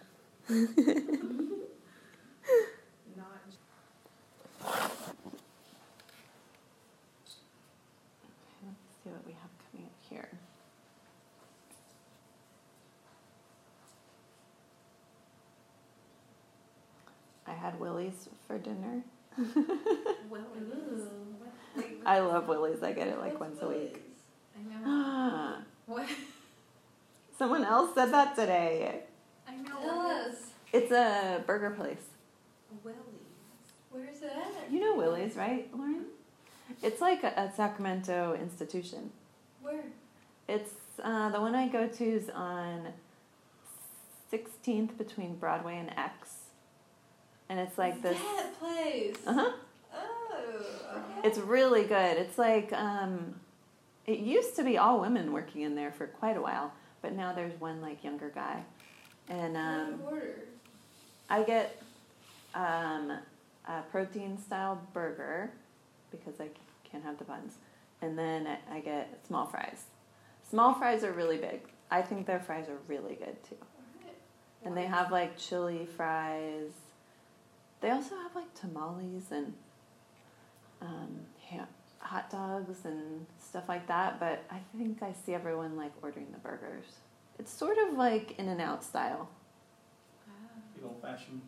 had Willie's for dinner. Wait, I had Willie's for dinner. I love Willie's. I get it like once a week. I know. What? Someone else said that today. I know. Tell what us. It's a burger place. Willie's. Where's it at? You know Willie's, right, Lauren? It's like a, a Sacramento institution. Where? It's uh, the one I go to is on 16th between Broadway and X. And it's like this. That place. Uh huh. Oh. Okay. It's really good. It's like um, it used to be all women working in there for quite a while, but now there's one like younger guy, and um, I get um, a protein style burger because I can't have the buns, and then I- I get small fries. Small fries are really big. I think their fries are really good too, and they have like chili fries. They also have like tamales and um, hot dogs and stuff like that. But I think I see everyone like ordering the burgers. It's sort of like In and Out style. The old fashioned.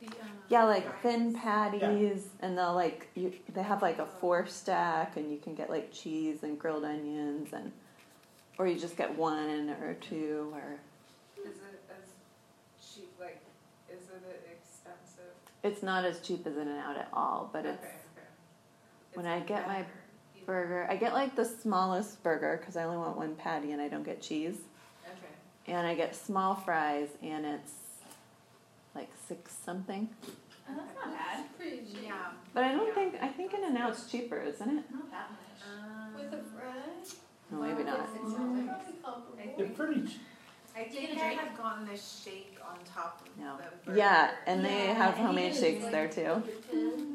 The, um, Yeah, like thin fries. patties, and they'll like you. They have like a four stack, and you can get like cheese and grilled onions, and or you just get one or two, or Is it as cheap? Like, is it expensive? it's not as cheap as In and Out at all. But it's okay, okay. when It's I get my better. You- burger. I get like the smallest burger because I only want one patty, and I don't get cheese. Okay. And I get small fries, and it's like six something. Oh, that's not bad. Pretty cheap. Yeah. But I don't Yeah. think I think In and Out's cheaper, isn't it? Not that much. Um, With a fry? No, maybe not. it's Mm. Probably comparable. They're pretty, ch- I Do you think get a I drink? had gotten a shake on top of No. the. Yeah, and they Yeah, have I homemade shakes like- there too.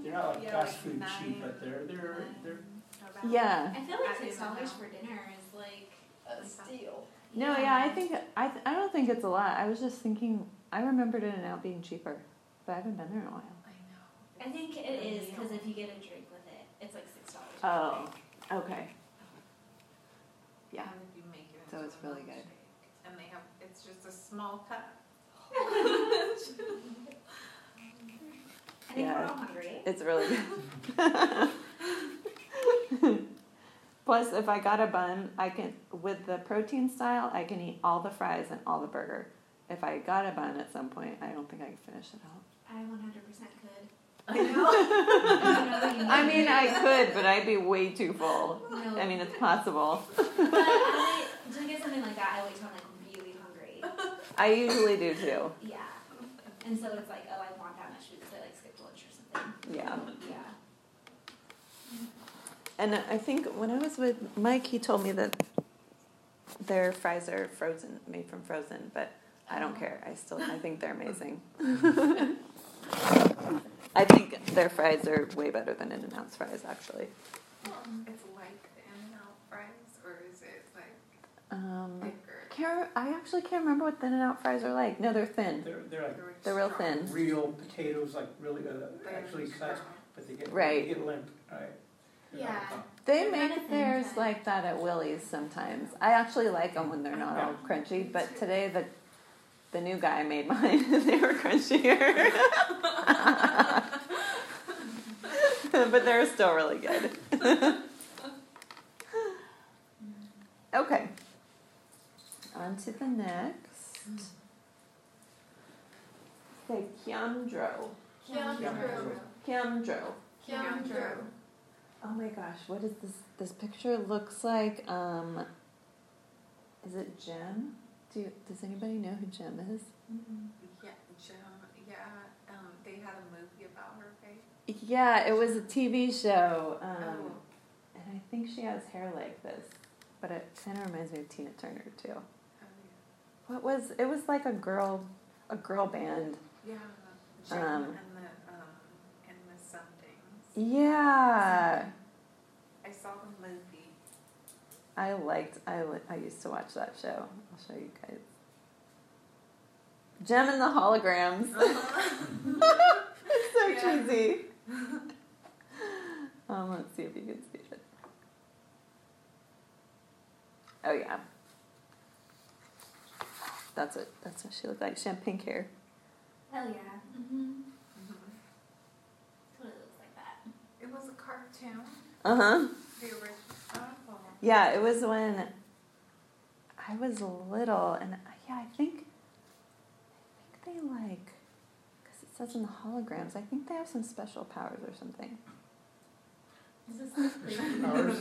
They're not like Yeah, fast like food nine, cheap, but they're, they're, nine, they're, around. Yeah. I feel like At six dollars for dinner is like. A steal. No, yeah, I think I th- I don't think it's a lot. I was just thinking I remembered it now being cheaper, but I haven't been there in a while. I know. I think It's because if you get a drink with it, it's like six dollars. Oh, okay. Uh-huh. Yeah. And if you make it So it's a really good. milkshake. And they have, it's just a small cup. I think Yeah. we're all hungry. It's really good. Plus, if I got a bun, I can with the protein style, I can eat all the fries and all the burger. If I got a bun at some point, I don't think I could finish it all. I one hundred percent could. I know. I mean, I could, but I'd be way too full. No. I mean, it's possible. but I wait, to get something like that, I wait till I'm like really hungry. I usually do too. Yeah. And so it's like, oh, I want that much food, so I like skip lunch or something. Yeah. Yeah. And I think when I was with Mike, he told me that their fries are frozen, made from frozen, but I don't care. I still, I think they're amazing. I think their fries are way better than In-N-Out's fries, actually. It's like the In-N-Out fries, or is it like Um, thicker? can't, I actually can't remember what the In n Out fries are like. No, they're thin. they're, they're like They're real strong. thin. real potatoes, like really, uh, actually cut, but they get, Right. they get limp, right? They're not Yeah. They They're make theirs cut. like that at Willie's sometimes. I actually like them when they're not all crunchy, but today the the new guy made mine and they were crunchier. but they're still really good. okay. On to the next. Say Kiamdro. Keandro. Kiamdro. Keandro. Oh my gosh, what is this? This picture looks like. Um, is it Jem? Do you, does anybody know who Jem is? Yeah, Jem, yeah, um, they had a movie about her, right? Yeah, it was a TV show, um, Oh. and I think she has hair like this, but it kind of reminds me of Tina Turner too. Oh, What was? It was like a girl, a girl band. yeah. Yeah, Jem Um, and the, and the somethings. Yeah, I saw the movie. I liked. I li- I used to watch that show. I'll show you guys. Jem and the holograms. it's so Yeah. cheesy. um, let's see if you can see it. Oh yeah. That's what that's what she looked like. She had pink hair. Hell yeah. Mm-hmm. Mhm. Totally looks like that. It was Uh huh. the original. Yeah, it was when I was little, and yeah, I think I think they like because it says in the holograms. I think they have some special powers or something. Is this like crazy? Ours,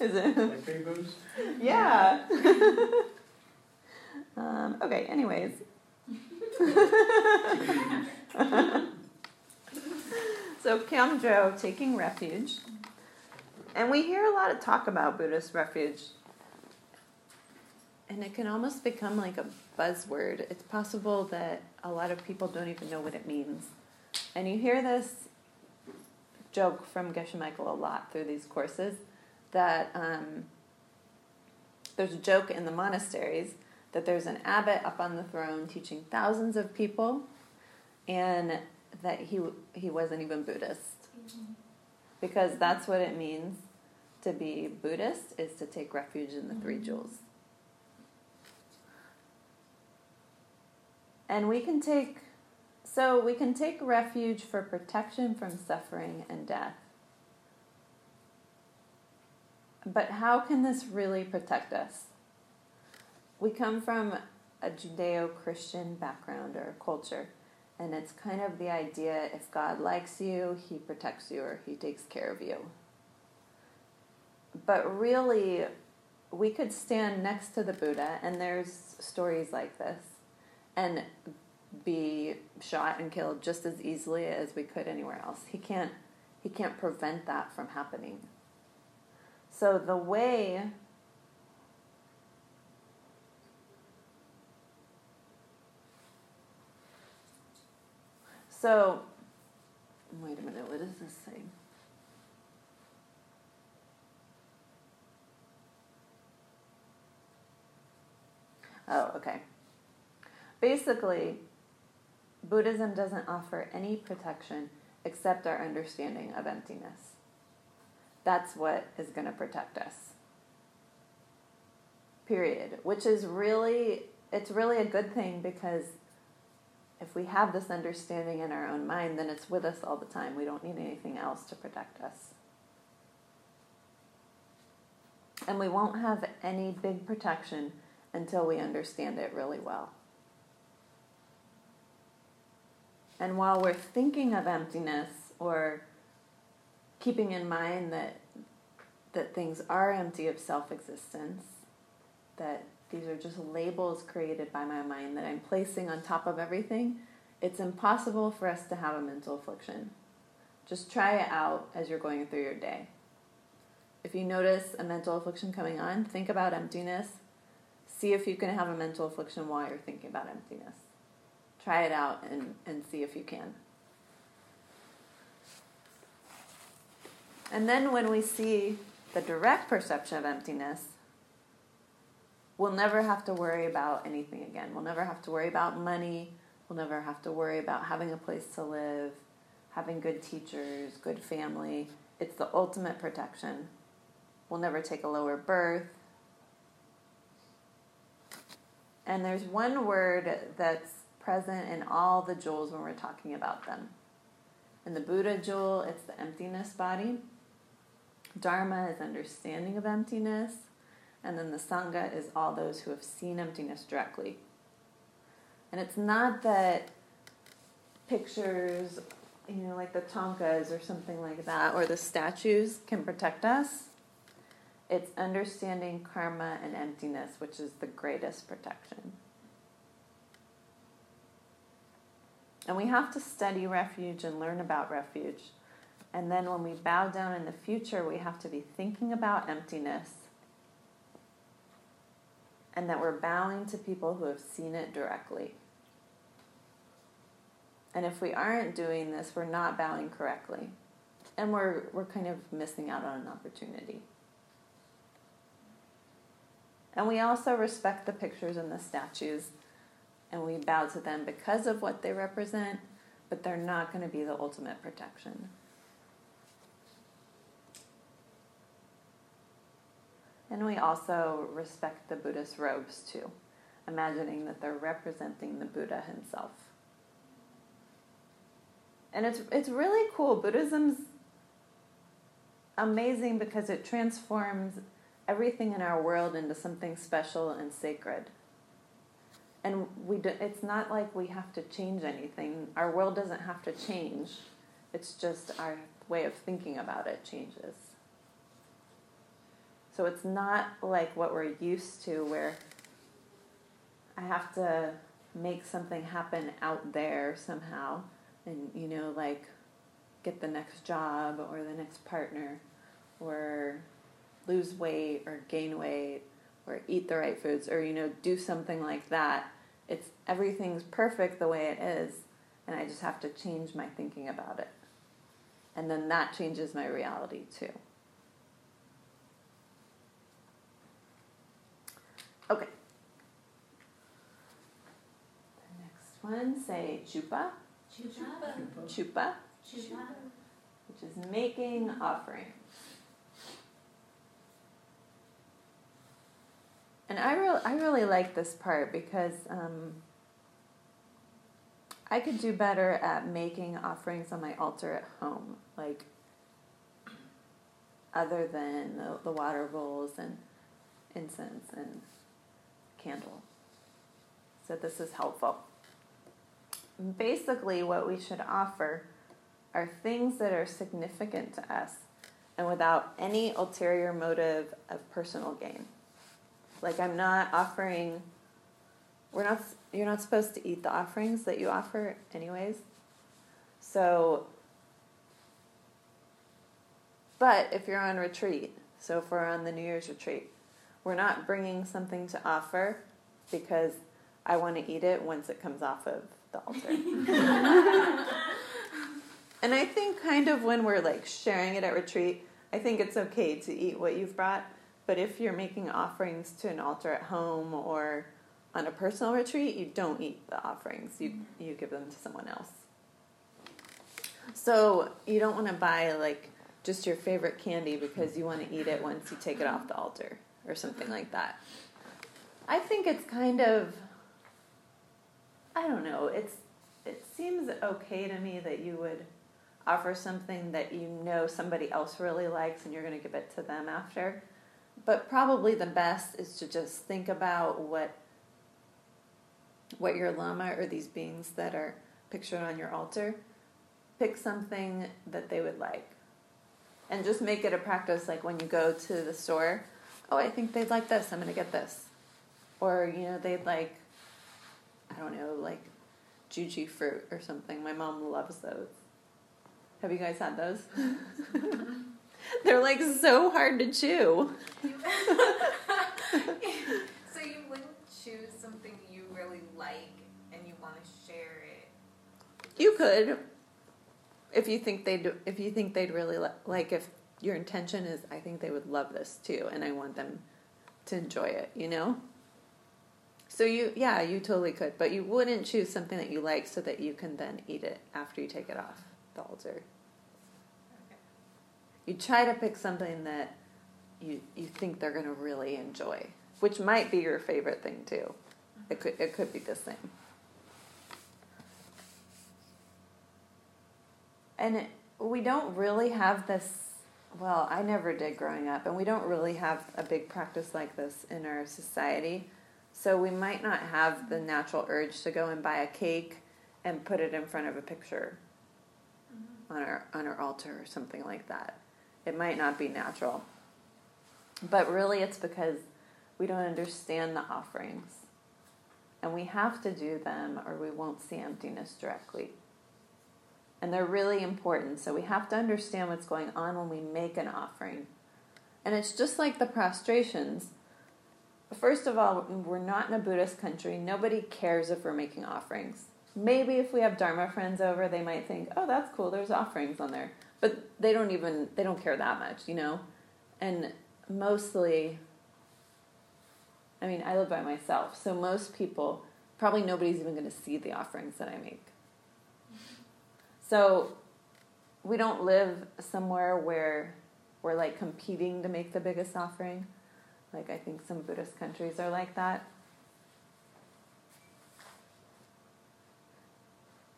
Is it? like rainbows. Yeah. um, okay, anyways. so, Kyamjo taking refuge. And we hear a lot of talk about Buddhist refuge. And it can almost become like a buzzword. It's possible that a lot of people don't even know what it means. And you hear this joke from Geshe Michael a lot through these courses that um, there's a joke in the monasteries that there's an abbot up on the throne teaching thousands of people, and that he he wasn't even Buddhist mm-hmm. because that's what it means to be Buddhist is to take refuge in the three mm-hmm. jewels. And we can take so we can take refuge for protection from suffering and death. But how can this really protect us? We come from a Judeo Christian background or culture, and it's kind of the idea if God likes you, he protects you or he takes care of you. But really, we could stand next to the Buddha, and there's stories like this, and be shot and killed just as easily as we could anywhere else. He can't he can't prevent that from happening. So the way So, wait a minute, what does this say? Oh, okay. Basically, Buddhism doesn't offer any protection except our understanding of emptiness. That's what is going to protect us. Period. Which is really, it's really a good thing because if we have this understanding in our own mind, then it's with us all the time. We don't need anything else to protect us. And we won't have any big protection until we understand it really well. And while we're thinking of emptiness or keeping in mind that that things are empty of self-existence, that these are just labels created by my mind that I'm placing on top of everything, it's impossible for us to have a mental affliction. Just try it out as you're going through your day. If you notice a mental affliction coming on, think about emptiness. See if you can have a mental affliction while you're thinking about emptiness. Try it out and, and see if you can. And then when we see the direct perception of emptiness, we'll never have to worry about anything again. We'll never have to worry about money. We'll never have to worry about having a place to live, having good teachers, good family. It's the ultimate protection. We'll never take a lower birth. And there's one word that's present in all the jewels when we're talking about them. In the Buddha jewel, it's the emptiness body. Dharma is understanding of emptiness. And then the Sangha is all those who have seen emptiness directly. And it's not that pictures, you know, like the thangkas or something like that, or the statues can protect us. It's understanding karma and emptiness, which is the greatest protection. And we have to study refuge and learn about refuge. And then when we bow down in the future, we have to be thinking about emptiness and that we're bowing to people who have seen it directly. And if we aren't doing this, we're not bowing correctly. And we're, we're kind of missing out on an opportunity. And we also respect the pictures and the statues and we bow to them because of what they represent, but they're not going to be the ultimate protection. And we also respect the Buddhist robes too, imagining that they're representing the Buddha himself. And it's it's really cool. Buddhism's amazing because it transforms everything in our world into something special and sacred and we do, it's not like we have to change anything. Our world doesn't have to change. It's just our way of thinking about it changes. So it's not like what we're used to where I have to make something happen out there somehow and you know like get the next job or the next partner or lose weight or gain weight or eat the right foods or you know do something like that. It's everything's perfect the way it is and i just have to change my thinking about it. And then that changes my reality too okay the next one say chupa Chupa. chupa Chupa. which is making offering. And I really, I really like this part because um, I could do better at making offerings on my altar at home, like other than the, the water bowls and incense and candle. So this is helpful. Basically, what we should offer are things that are significant to us and without any ulterior motive of personal gain. Like I'm not offering we're not you're not supposed to eat the offerings that you offer anyways. So but if you're on retreat, so if we're on the New Year's retreat, we're not bringing something to offer because I want to eat it once it comes off of the altar. And I think kind of when we're like sharing it at retreat, I think it's okay to eat what you've brought. But if you're making offerings to an altar at home or on a personal retreat, you don't eat the offerings. You mm-hmm. you give them to someone else. So you don't want to buy like just your favorite candy because you want to eat it once you take it off the altar or something like that. I think it's kind of I don't know. It's it seems okay to me that you would offer something that you know somebody else really likes and you're going to give it to them after. But probably the best is to just think about what what your lama or these beings that are pictured on your altar pick something that they would like. And just make it a practice like when you go to the store, oh, I think they'd like this, I'm going to get this. Or, you know, they'd like I don't know, like juji fruit or something. My mom loves those. Have you guys had those? They're like so hard to chew. so you wouldn't choose something you really like and you want to share it. You could, if you think they'd, if you think they'd really li- like, if your intention is, I think they would love this too, and I want them to enjoy it. You know. So you, yeah, you totally could, but you wouldn't choose something that you like so that you can then eat it after you take it off the altar. You try to pick something that you you think they're going to really enjoy, which might be your favorite thing too. It could it could be the same. And it, we don't really have this. Well, I never did growing up, and we don't really have a big practice like this in our society. So we might not have the natural urge to go and buy a cake and put it in front of a picture mm-hmm. on our on our altar or something like that. It might not be natural. But really it's because we don't understand the offerings. And we have to do them or we won't see emptiness directly. And they're really important. So we have to understand what's going on when we make an offering. And it's just like the prostrations first of all, we're not in a Buddhist country. Nobody cares if we're making offerings. Maybe if we have Dharma friends over, they might think, "Oh, that's cool. There's offerings on there," but they don't even they don't care that much, you know. And mostly, I mean, I live by myself, so most people probably nobody's even going to see the offerings that I make. So we don't live somewhere where we're like competing to make the biggest offering. Like I think some Buddhist countries are like that.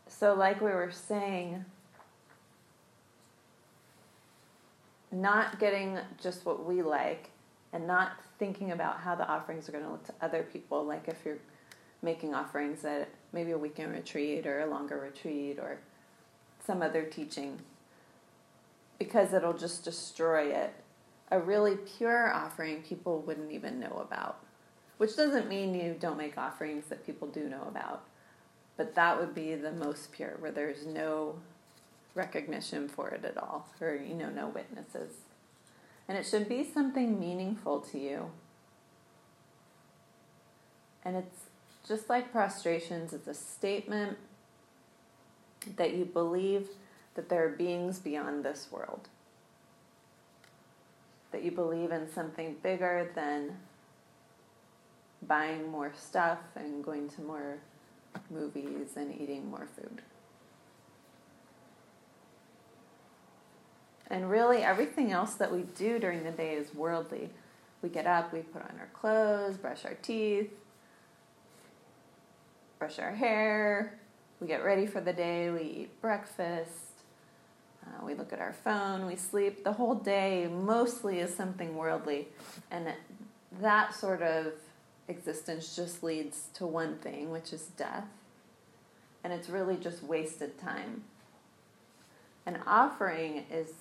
So, like we were saying, not getting just what we like and not thinking about how the offerings are going to look to other people. Like if you're making offerings at maybe a weekend retreat or a longer retreat or some other teaching, because it'll just destroy it a really pure offering people wouldn't even know about. Which doesn't mean you don't make offerings that people do know about, but that would be the most pure, where there's no recognition for it at all, or you know, no witnesses. And it should be something meaningful to you. And it's just like prostrations, it's a statement that you believe that there are beings beyond this world that you believe in something bigger than buying more stuff and going to more movies and eating more food. And really, everything else that we do during the day is worldly. We get up, we put on our clothes, brush our teeth, brush our hair, we get ready for the day, we eat breakfast, uh, we look at our phone, we sleep. The whole day mostly is something worldly. And that sort of existence just leads to one thing, which is death. And it's really just wasted time. An offering is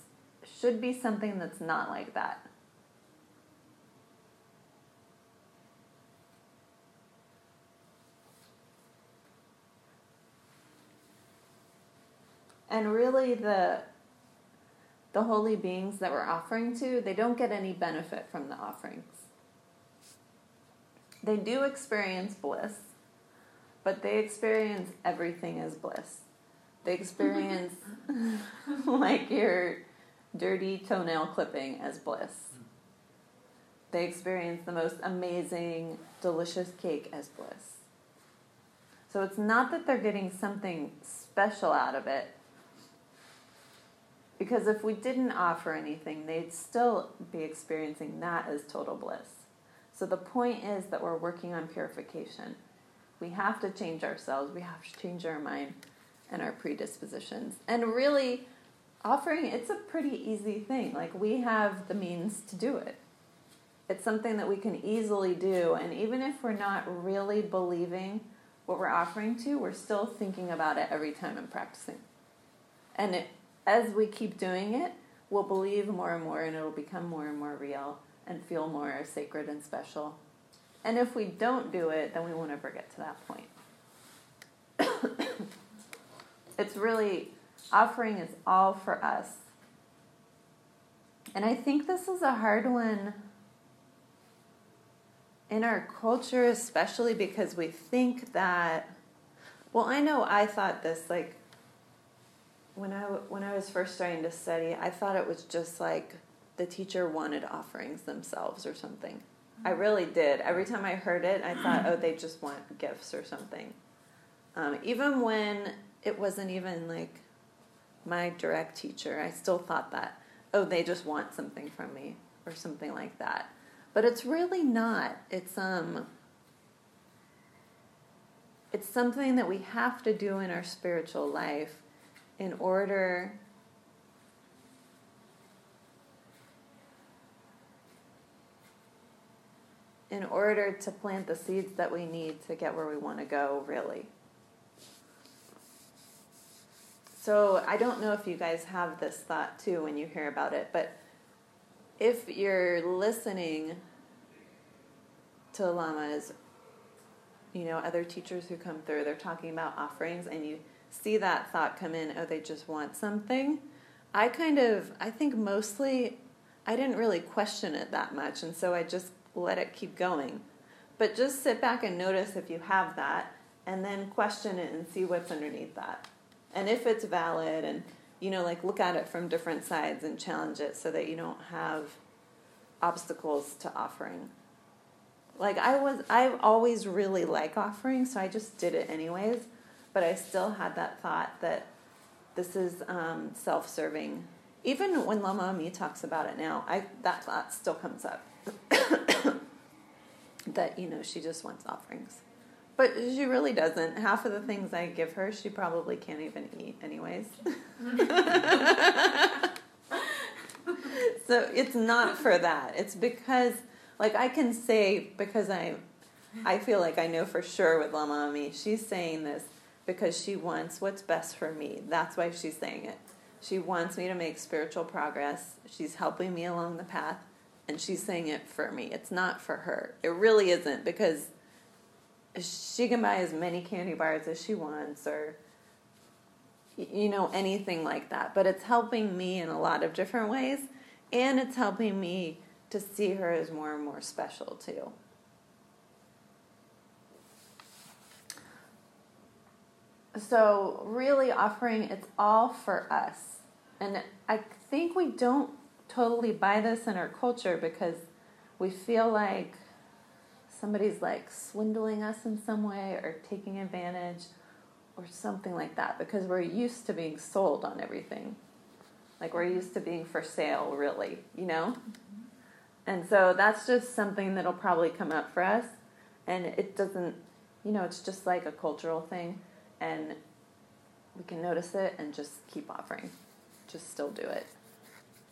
should be something that's not like that. And really the the holy beings that we're offering to, they don't get any benefit from the offerings. They do experience bliss, but they experience everything as bliss. They experience like your dirty toenail clipping as bliss. They experience the most amazing, delicious cake as bliss. So it's not that they're getting something special out of it. Because if we didn't offer anything, they'd still be experiencing that as total bliss. So the point is that we're working on purification. We have to change ourselves, we have to change our mind and our predispositions. And really, offering it's a pretty easy thing. Like we have the means to do it. It's something that we can easily do, and even if we're not really believing what we're offering to, we're still thinking about it every time and practicing. And it, as we keep doing it, we'll believe more and more, and it'll become more and more real and feel more sacred and special. And if we don't do it, then we won't ever get to that point. it's really, offering is all for us. And I think this is a hard one in our culture, especially because we think that, well, I know I thought this like when I, when I was first starting to study, I thought it was just like the teacher wanted offerings themselves or something. I really did. Every time I heard it, I thought, oh, they just want gifts or something. Um, even when it wasn't even like my direct teacher, I still thought that, oh, they just want something from me or something like that. But it's really not. It's um it's something that we have to do in our spiritual life in order in order to plant the seeds that we need to get where we want to go, really. So I don't know if you guys have this thought too when you hear about it, but if you're listening to lamas, you know, other teachers who come through, they're talking about offerings, and you see that thought come in, oh, they just want something. I kind of, I think mostly, I didn't really question it that much, and so I just let it keep going. But just sit back and notice if you have that, and then question it and see what's underneath that. And if it's valid, and you know, like look at it from different sides and challenge it so that you don't have obstacles to offering. Like I was, I've always really like offering, so I just did it anyways. But I still had that thought that this is um, self-serving. Even when Lama Ami talks about it now, I that thought still comes up. that you know she just wants offerings, but she really doesn't. Half of the things I give her, she probably can't even eat, anyways. so it's not for that. It's because, like, I can say because I, I feel like I know for sure with Lama Ami, she's saying this because she wants what's best for me. That's why she's saying it. She wants me to make spiritual progress. She's helping me along the path, and she's saying it for me. It's not for her. It really isn't because she can buy as many candy bars as she wants or you know anything like that but it's helping me in a lot of different ways and it's helping me to see her as more and more special too so really offering it's all for us and i think we don't totally buy this in our culture because we feel like somebody's like swindling us in some way or taking advantage or something like that because we're used to being sold on everything. Like we're used to being for sale, really, you know? Mm-hmm. And so that's just something that'll probably come up for us. And it doesn't, you know, it's just like a cultural thing. And we can notice it and just keep offering. Just still do it.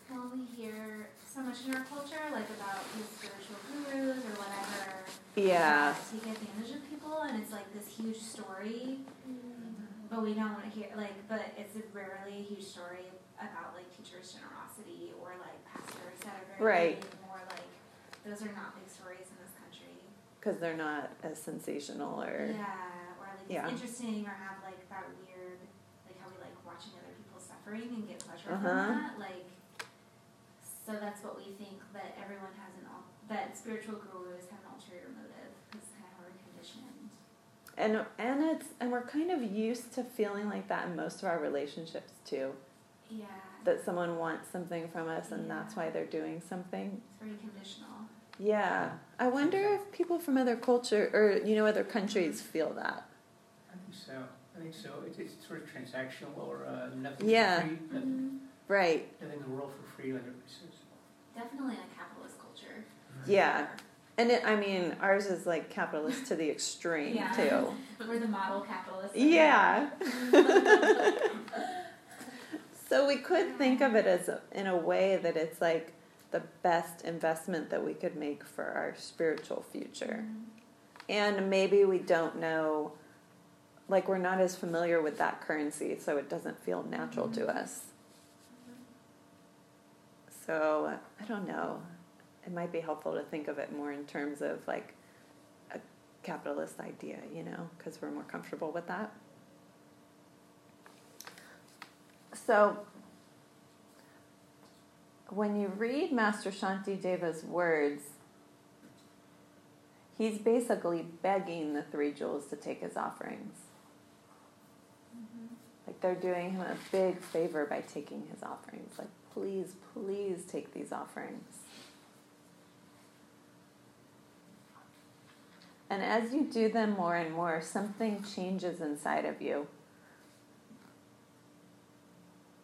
Well, we hear so much in our culture, like about these spiritual gurus or whatever. Yeah. Take advantage of people, and it's like this huge story, mm-hmm. but we don't want to hear like. But it's rarely a huge story about like teachers' generosity or like pastors that are very Right. more like those are not big stories in this country. Because they're not as sensational or. Yeah, Yeah. interesting or have like that weird, like how we like watching other people suffering and get pleasure Uh-huh. from that. Like, so that's what we think that everyone has an al- that spiritual gurus have an ulterior motive. Is kind of how we're conditioned. and and it's and we're kind of used to feeling like that in most of our relationships too. Yeah. That someone wants something from us, and that's why they're doing something. It's very conditional. Yeah, I wonder if people from other culture or you know other countries feel that. I think so. I think so. It's, it's sort of transactional or uh, nothing Yeah. for free. Nothing, Right. nothing in the world for free, like everybody says. Definitely a capitalist culture. Yeah. And it, I mean, ours is like capitalist to the extreme Yeah. too. We're the model capitalists. Yeah. so we could think of it as a, in a way that it's like the best investment that we could make for our spiritual future. Mhm. And maybe we don't know like we're not as familiar with that currency, so it doesn't feel natural to mm-hmm. us. So, I don't know. It might be helpful to think of it more in terms of like a capitalist idea, you know, because we're more comfortable with that. So, when you read Master Shantideva's words, he's basically begging the three jewels to take his offerings. Like they're doing him a big favor by taking his offerings. Like, please, please take these offerings. And as you do them more and more, something changes inside of you.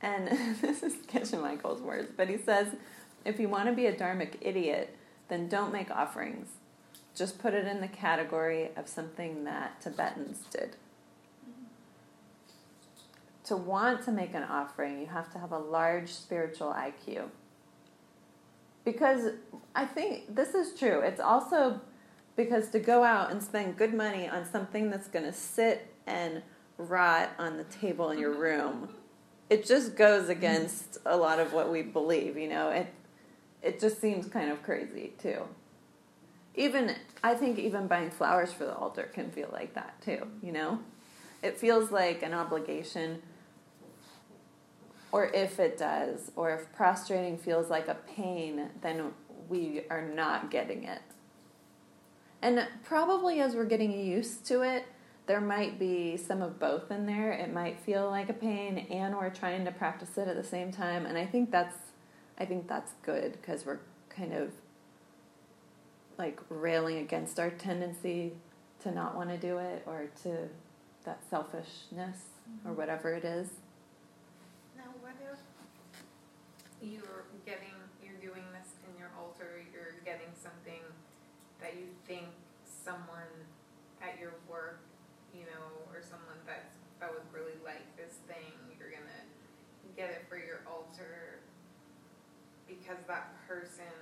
And this is Geshe Michael's words, but he says, if you want to be a dharmic idiot, then don't make offerings. Just put it in the category of something that Tibetans did. To want to make an offering, you have to have a large spiritual IQ. Because I think this is true. It's also because to go out and spend good money on something that's going to sit and rot on the table in your room, it just goes against a lot of what we believe, you know. It it just seems kind of crazy too. Even I think even buying flowers for the altar can feel like that too, you know? It feels like an obligation or if it does, or if prostrating feels like a pain, then we are not getting it. And probably as we're getting used to it, there might be some of both in there. It might feel like a pain and we're trying to practice it at the same time, and I think that's I think that's good because we're kind of like railing against our tendency to not want to do it or to that selfishness or mm-hmm. whatever it is. Now, what if you're getting, you're doing this in your altar, you're getting something that you think someone at your work, you know, or someone that that would really like this thing, you're gonna get it for your altar because that person,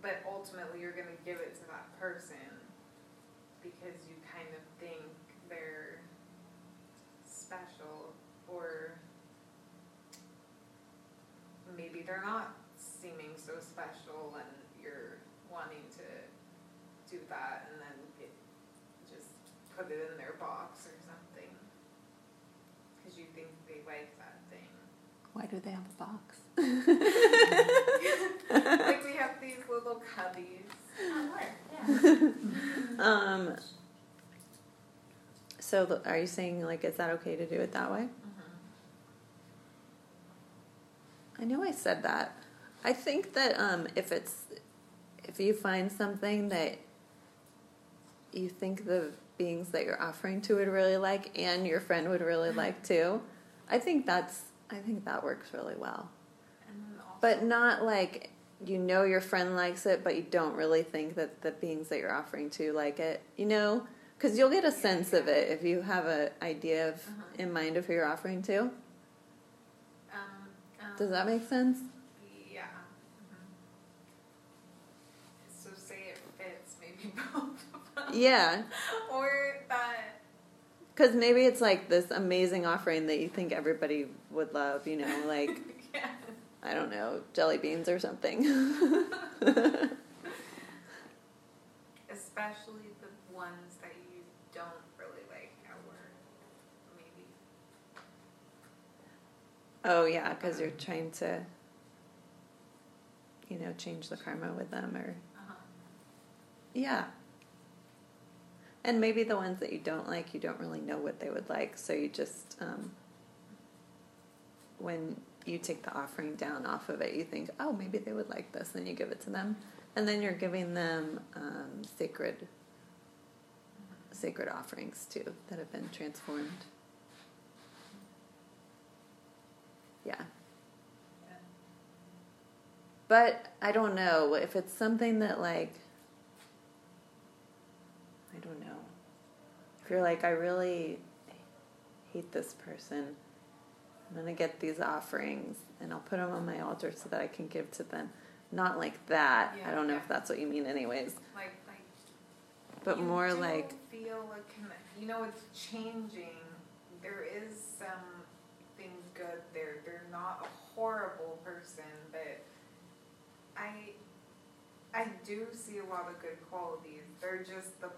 but ultimately you're gonna give it to that person because you kind of think they're special or maybe they're not seeming so special and you're wanting to do that and then it, just put it in their box or something because you think they like that thing Why do they have a box? like we have these little cubbies At work, yeah. Um, so are you saying like is that okay to do it that way? I know I said that. I think that um, if it's if you find something that you think the beings that you're offering to would really like and your friend would really like too, I think that's I think that works really well. and then also But not like you know your friend likes it, but you don't really think that the beings that you're offering to like it. You know, because you'll get a sense of it if you have an idea of Uh-huh. in mind of who you're offering to. Does that make sense? Yeah. mhm. So say it fits maybe both. Yeah, Or that, because maybe it's like this amazing offering that you think everybody would love. You know, like yeah. I don't know, jelly beans or something. Especially the ones that you don't really like at work, maybe. Oh yeah, because you're trying to, you know, change the karma with them or Uh-huh. yeah. And maybe the ones that you don't like, you don't really know what they would like, so you just um, when you take the offering down off of it, you think, oh, maybe they would like this, then you give it to them, and then you're giving them um, sacred sacred offerings too that have been transformed. Yeah. Yeah. But I don't know if it's something that like I don't know. If you're like I really hate this person, I'm going to get these offerings and I'll put them on my altar so that I can give to them. Not like that. I don't know yeah. if that's what you mean anyways, Like, like. but more like Feel like, you know, it's changing. There is some good there. They're not a horrible person, but I, I do see a lot of good qualities. They're just the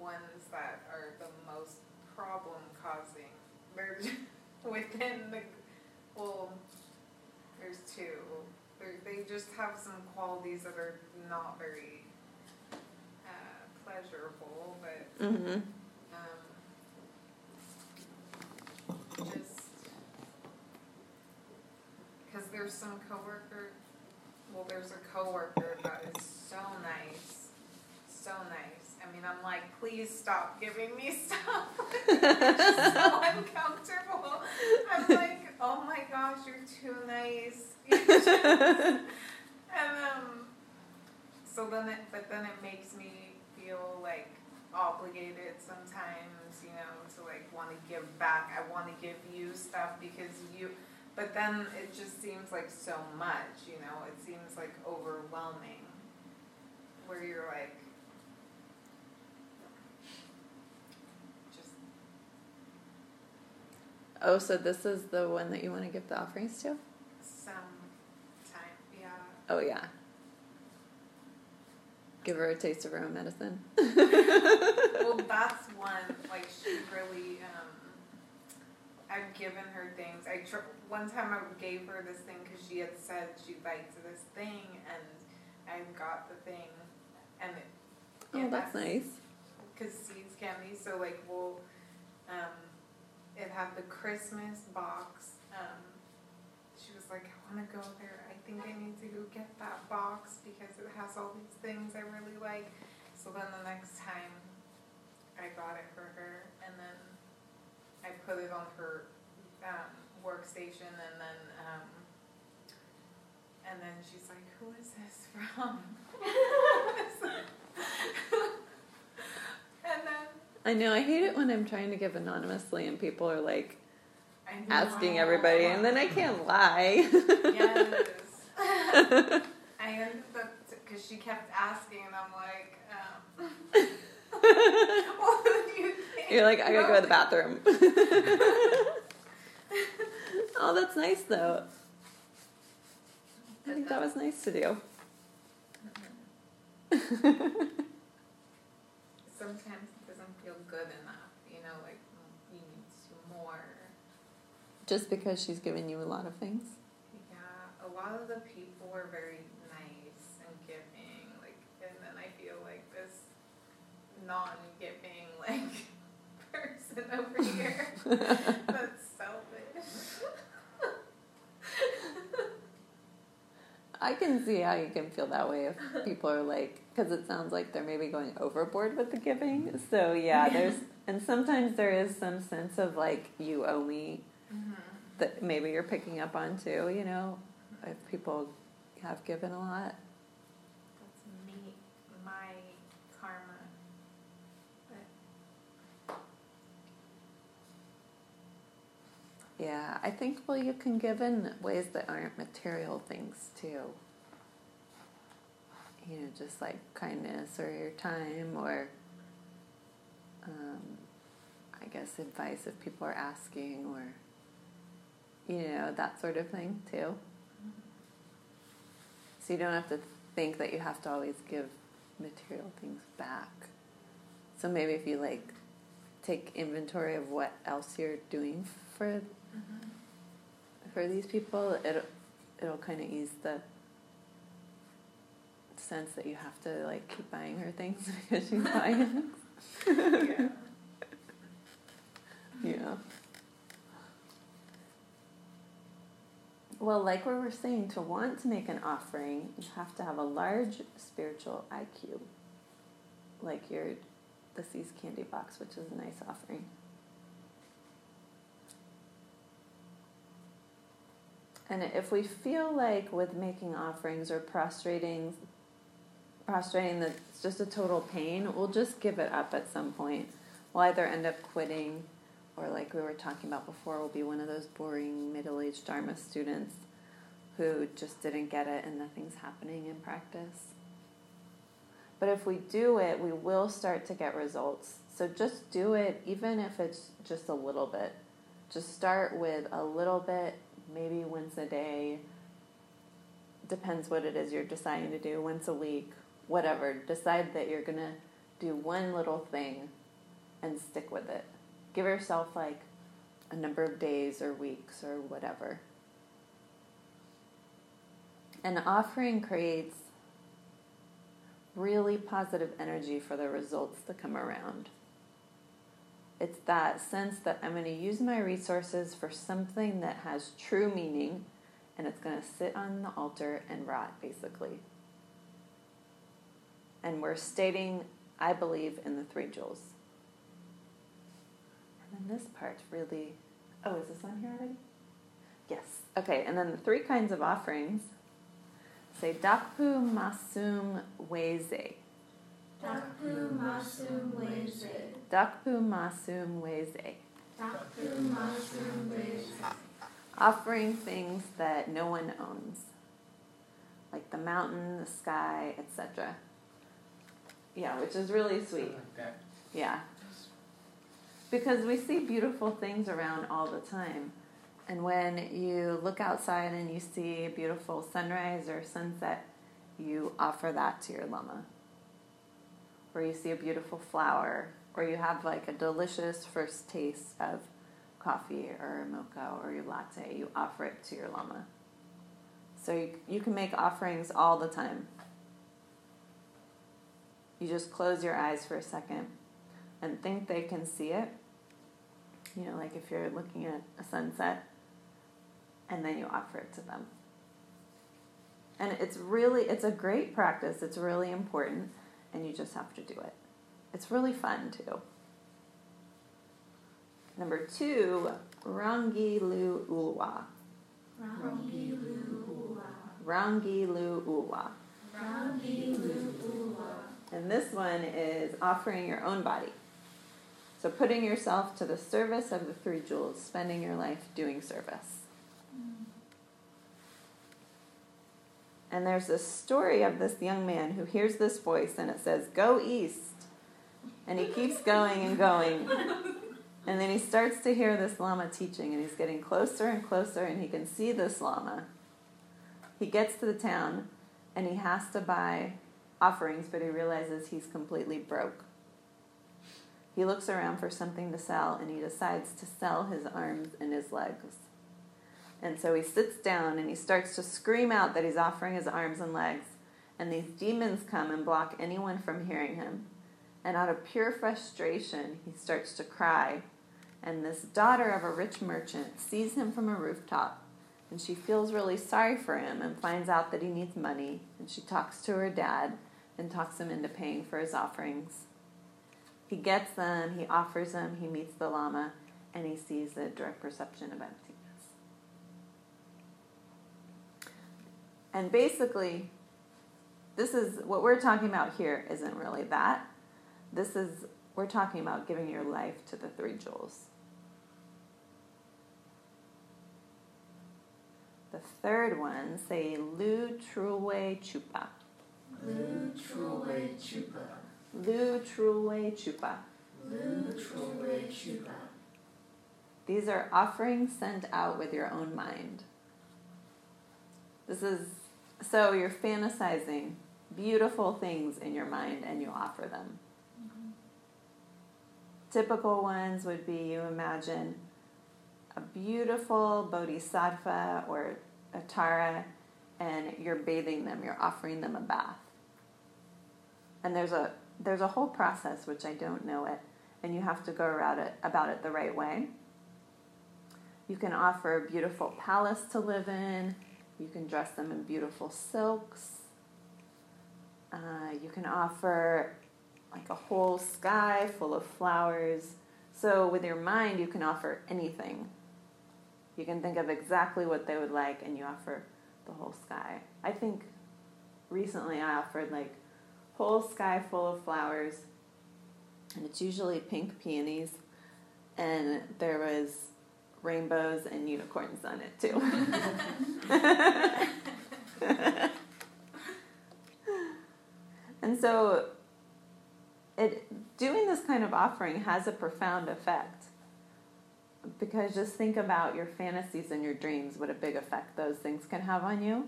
ones that are the most problem causing. They're within the, well, there's two. They're, they just have some qualities that are not very uh, pleasurable, but mhm. um, just because there's some coworker. Well, there's a coworker that is so nice, so nice. I mean, I'm like, please stop giving me stuff. it's so uncomfortable. I'm like, oh my gosh, you're too nice. and um, so then it, but then it makes me feel like obligated sometimes, you know, to like want to give back. I want to give you stuff because you, but then it just seems like so much, you know, it seems like overwhelming where you're like, Oh, so this is the one that you want to give the offerings to? some time, yeah. Oh yeah. Give her a taste of her own medicine. well, that's one. Like she really, um, I've given her things. I tr- one time I gave her this thing because she had said she liked this thing, and I got the thing, and it. Oh, that's nice. Because See's candy, so like we'll, um, it had the Christmas box. Um, she was like, I want to go there. I think I need to go get that box because it has all these things I really like. So then the next time I got it for her I put it on her um, workstation and then um, and then she's like, Who is this from? and then I know. I hate it when I'm trying to give anonymously and people are like asking everybody, and then I can't lie. Yes. I ended up because she kept asking, and I'm like, um, what do you think? You're like, I gotta go to the bathroom. oh, that's nice though. I think that was nice to do. Sometimes it doesn't feel good enough, you know, like you need more. Just because she's given you a lot of things. Yeah, a lot of the people were very nice and giving, like, and then I feel like this like, person over here that's selfish. I can see how you can feel that way if people are like, because it sounds like they're maybe going overboard with the giving. So yeah, there's, and sometimes there is some sense of like you owe me Mm-hmm. that maybe you're picking up on too. You know, if people have given a lot. That's me, my karma. But Yeah, I think well you can give in ways that aren't material things too. You know, just like kindness or your time or um, I guess advice if people are asking or you know, that sort of thing too. So you don't have to think that you have to always give material things back. So maybe if you like take inventory of what else you're doing for Mm-hmm. for these people, it'll it'll kind of ease the sense that you have to like keep buying her things because she's buying. Yeah. Yeah. Well, like we were saying, to want to make an offering, you have to have a large spiritual IQ. Like your the See's candy box, which is a nice offering. And if we feel like with making offerings or prostrating prostrating that it's just a total pain, we'll just give it up at some point. We'll either end up quitting or like we were talking about before, we'll be one of those boring middle-aged Dharma students who just didn't get it and nothing's happening in practice. But if we do it, we will start to get results. So just do it, even if it's just a little bit. Just start with a little bit, maybe once a day. Depends what it is you're deciding to do, once a week, whatever. Decide that you're going to do one little thing and stick with it. Give yourself like a number of days or weeks or whatever. An offering creates really positive energy for the results to come around. It's that sense that I'm going to use my resources for something that has true meaning and it's going to sit on the altar and rot, basically. And we're stating, I believe, in the three jewels. And then this part really. Oh, is this on here already? Yes. Okay, and then the three kinds of offerings say Dakpu Masum Weze. Dakpu Masum Weze. Dakpu Masum Weze. Dakpu Masum Weze. Offering things that no one owns, like the mountain, the sky, etc. Yeah, which is really sweet. Like. Yeah. Because we see beautiful things around all the time. And when you look outside and you see a beautiful sunrise or sunset, you offer that to your lama. Or you see a beautiful flower, or you have like a delicious first taste of coffee or mocha or your latte, you offer it to your lama. So you, you can make offerings all the time. You just close your eyes for a second and think they can see it. You know, like if you're looking at a sunset, and then you offer it to them. And it's really, it's a great practice. It's really important, and you just have to do it. It's really fun too. Number two, Rangi Lu Ulwa. Rangi Lu Ula. Rangi Lu Ulwa. Rangi Lu Ula. And this one is offering your own body. So putting yourself to the service of the three jewels, spending your life doing service. And there's this story of this young man who hears this voice and it says, Go east. And he keeps going and going. And then he starts to hear this Lama teaching and he's getting closer and closer and he can see this Lama. He gets to the town and he has to buy offerings, but he realizes he's completely broke. He looks around for something to sell and he decides to sell his arms and his legs. And so he sits down and he starts to scream out that he's offering his arms and legs. And these demons come and block anyone from hearing him. And out of pure frustration, he starts to cry. And this daughter of a rich merchant sees him from a rooftop. And she feels really sorry for him and finds out that he needs money. And she talks to her dad and talks him into paying for his offerings. He gets them, he offers them, he meets the Lama, and he sees the direct perception of emptiness. And basically, this is what we're talking about here isn't really that. This is, we're talking about giving your life to the three jewels. The third one, say Lu Truwe Chupa. Lu Truwe Chupa. Lu Truwe Chupa. Lu Truwe Chupa. These are offerings sent out with your own mind. This is so you're fantasizing beautiful things in your mind and you offer them. Typical ones would be you imagine a beautiful bodhisattva or a tara and you're bathing them, you're offering them a bath. And there's a there's a whole process which I don't know it, and you have to go around it about it the right way. You can offer a beautiful palace to live in. You can dress them in beautiful silks. Uh, you can offer like a whole sky full of flowers. So, with your mind, you can offer anything. You can think of exactly what they would like, and you offer the whole sky. I think recently I offered like whole sky full of flowers, and it's usually pink peonies, and there was rainbows and unicorns on it too. and so it doing this kind of offering has a profound effect. Because just think about your fantasies and your dreams what a big effect those things can have on you.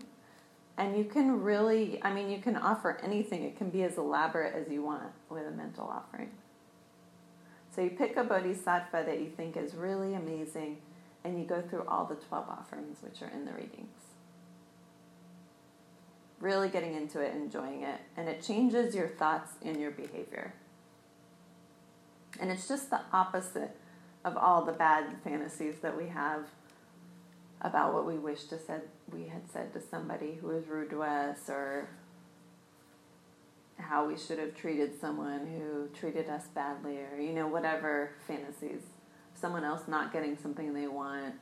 And you can really i mean you can offer anything. It can be as elaborate as you want with a mental offering. So you pick a bodhisattva that you think is really amazing and you go through all the 12 offerings which are in the readings. Really getting into it enjoying it and it changes your thoughts and your behavior. And it's just the opposite of all the bad fantasies that we have about what we wish to said we had said to somebody who was rude to us or how we should have treated someone who treated us badly or you know whatever fantasies someone else not getting something they want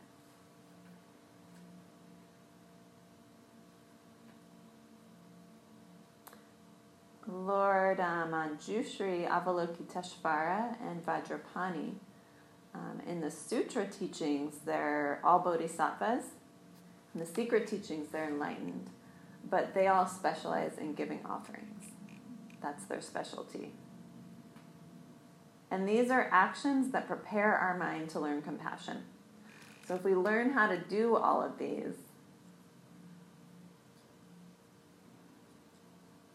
Lord um, Manjushri Avalokiteshvara and Vajrapani um, in the sutra teachings, they're all bodhisattvas. In the secret teachings, they're enlightened. But they all specialize in giving offerings. That's their specialty. And these are actions that prepare our mind to learn compassion. So if we learn how to do all of these,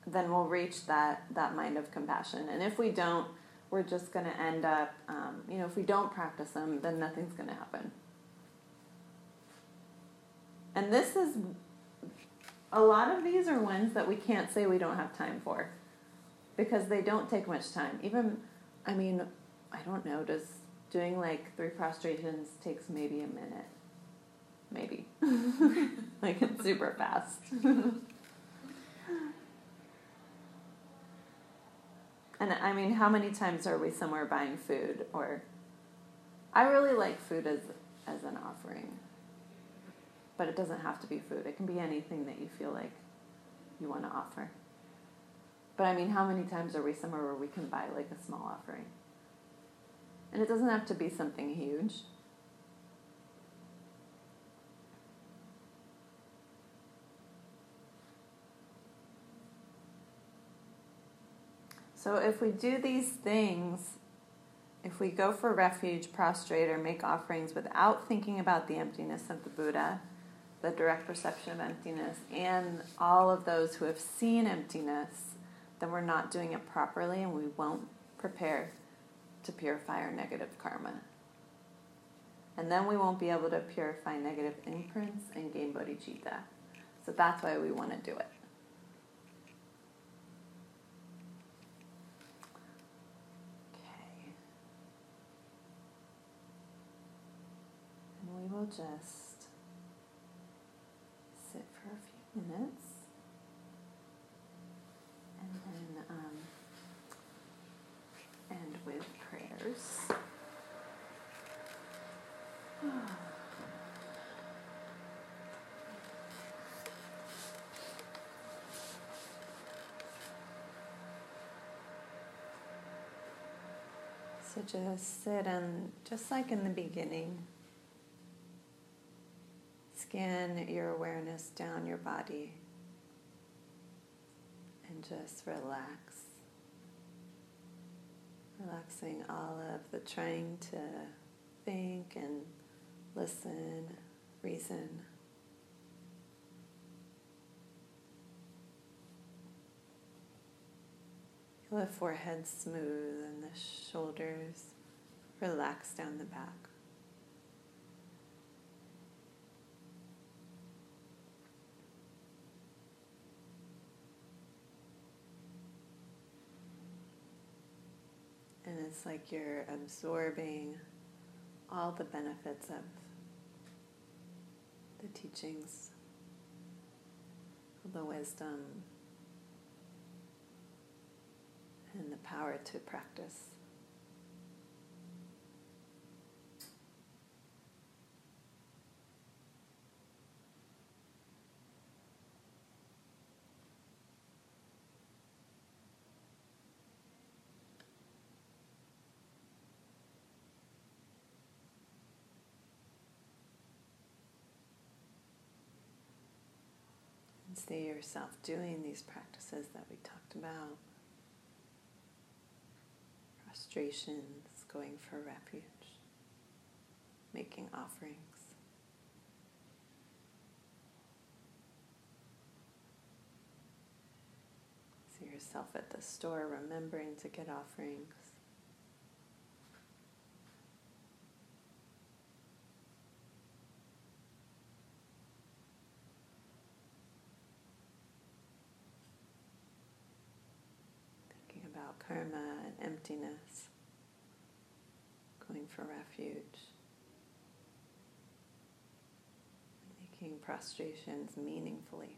then we'll reach that, that mind of compassion. And if we don't, we're just going to end up, um, you know, if we don't practice them, then nothing's going to happen. And this is, a lot of these are ones that we can't say we don't have time for because they don't take much time. Even, I mean, I don't know, does doing like three prostrations takes maybe a minute? Maybe. like it's super fast. And I mean, how many times are we somewhere buying food? Or I really like food as as an offering, but it doesn't have to be food. It can be anything that you feel like you want to offer. But I mean, how many times are we somewhere where we can buy like a small offering? And it doesn't have to be something huge. So if we do these things, if we go for refuge, prostrate, or make offerings without thinking about the emptiness of the Buddha, the direct perception of emptiness, and all of those who have seen emptiness, then we're not doing it properly and we won't prepare to purify our negative karma. And then we won't be able to purify negative imprints and gain bodhicitta. So that's why we want to do it. Okay. And we will just sit for a few minutes and then um, end with prayers. So just sit and just like in the beginning, scan your awareness down your body and just relax. Relaxing all of the trying to think and listen, reason. Feel the forehead smooth and the shoulders relax down the back. And it's like you're absorbing all the benefits of the teachings, the wisdom, and the power to practice. See yourself doing these practices that we talked about prostrations, going for refuge, making offerings. See yourself at the store remembering to get offerings. Thinking about karma and emptiness, going for refuge, making prostrations meaningfully.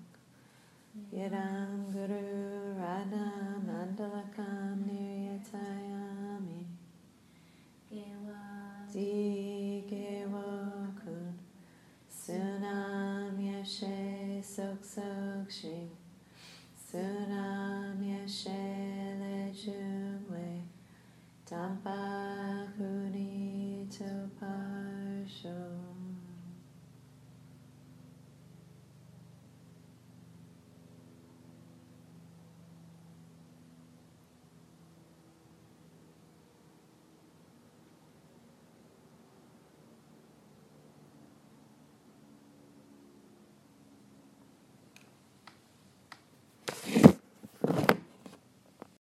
Yadam Guru Ratna Mandalakam Niryatayami Di Gewa Kun Sunam Yashe Sok Sok Sunam Yashe Lejungwe Tampa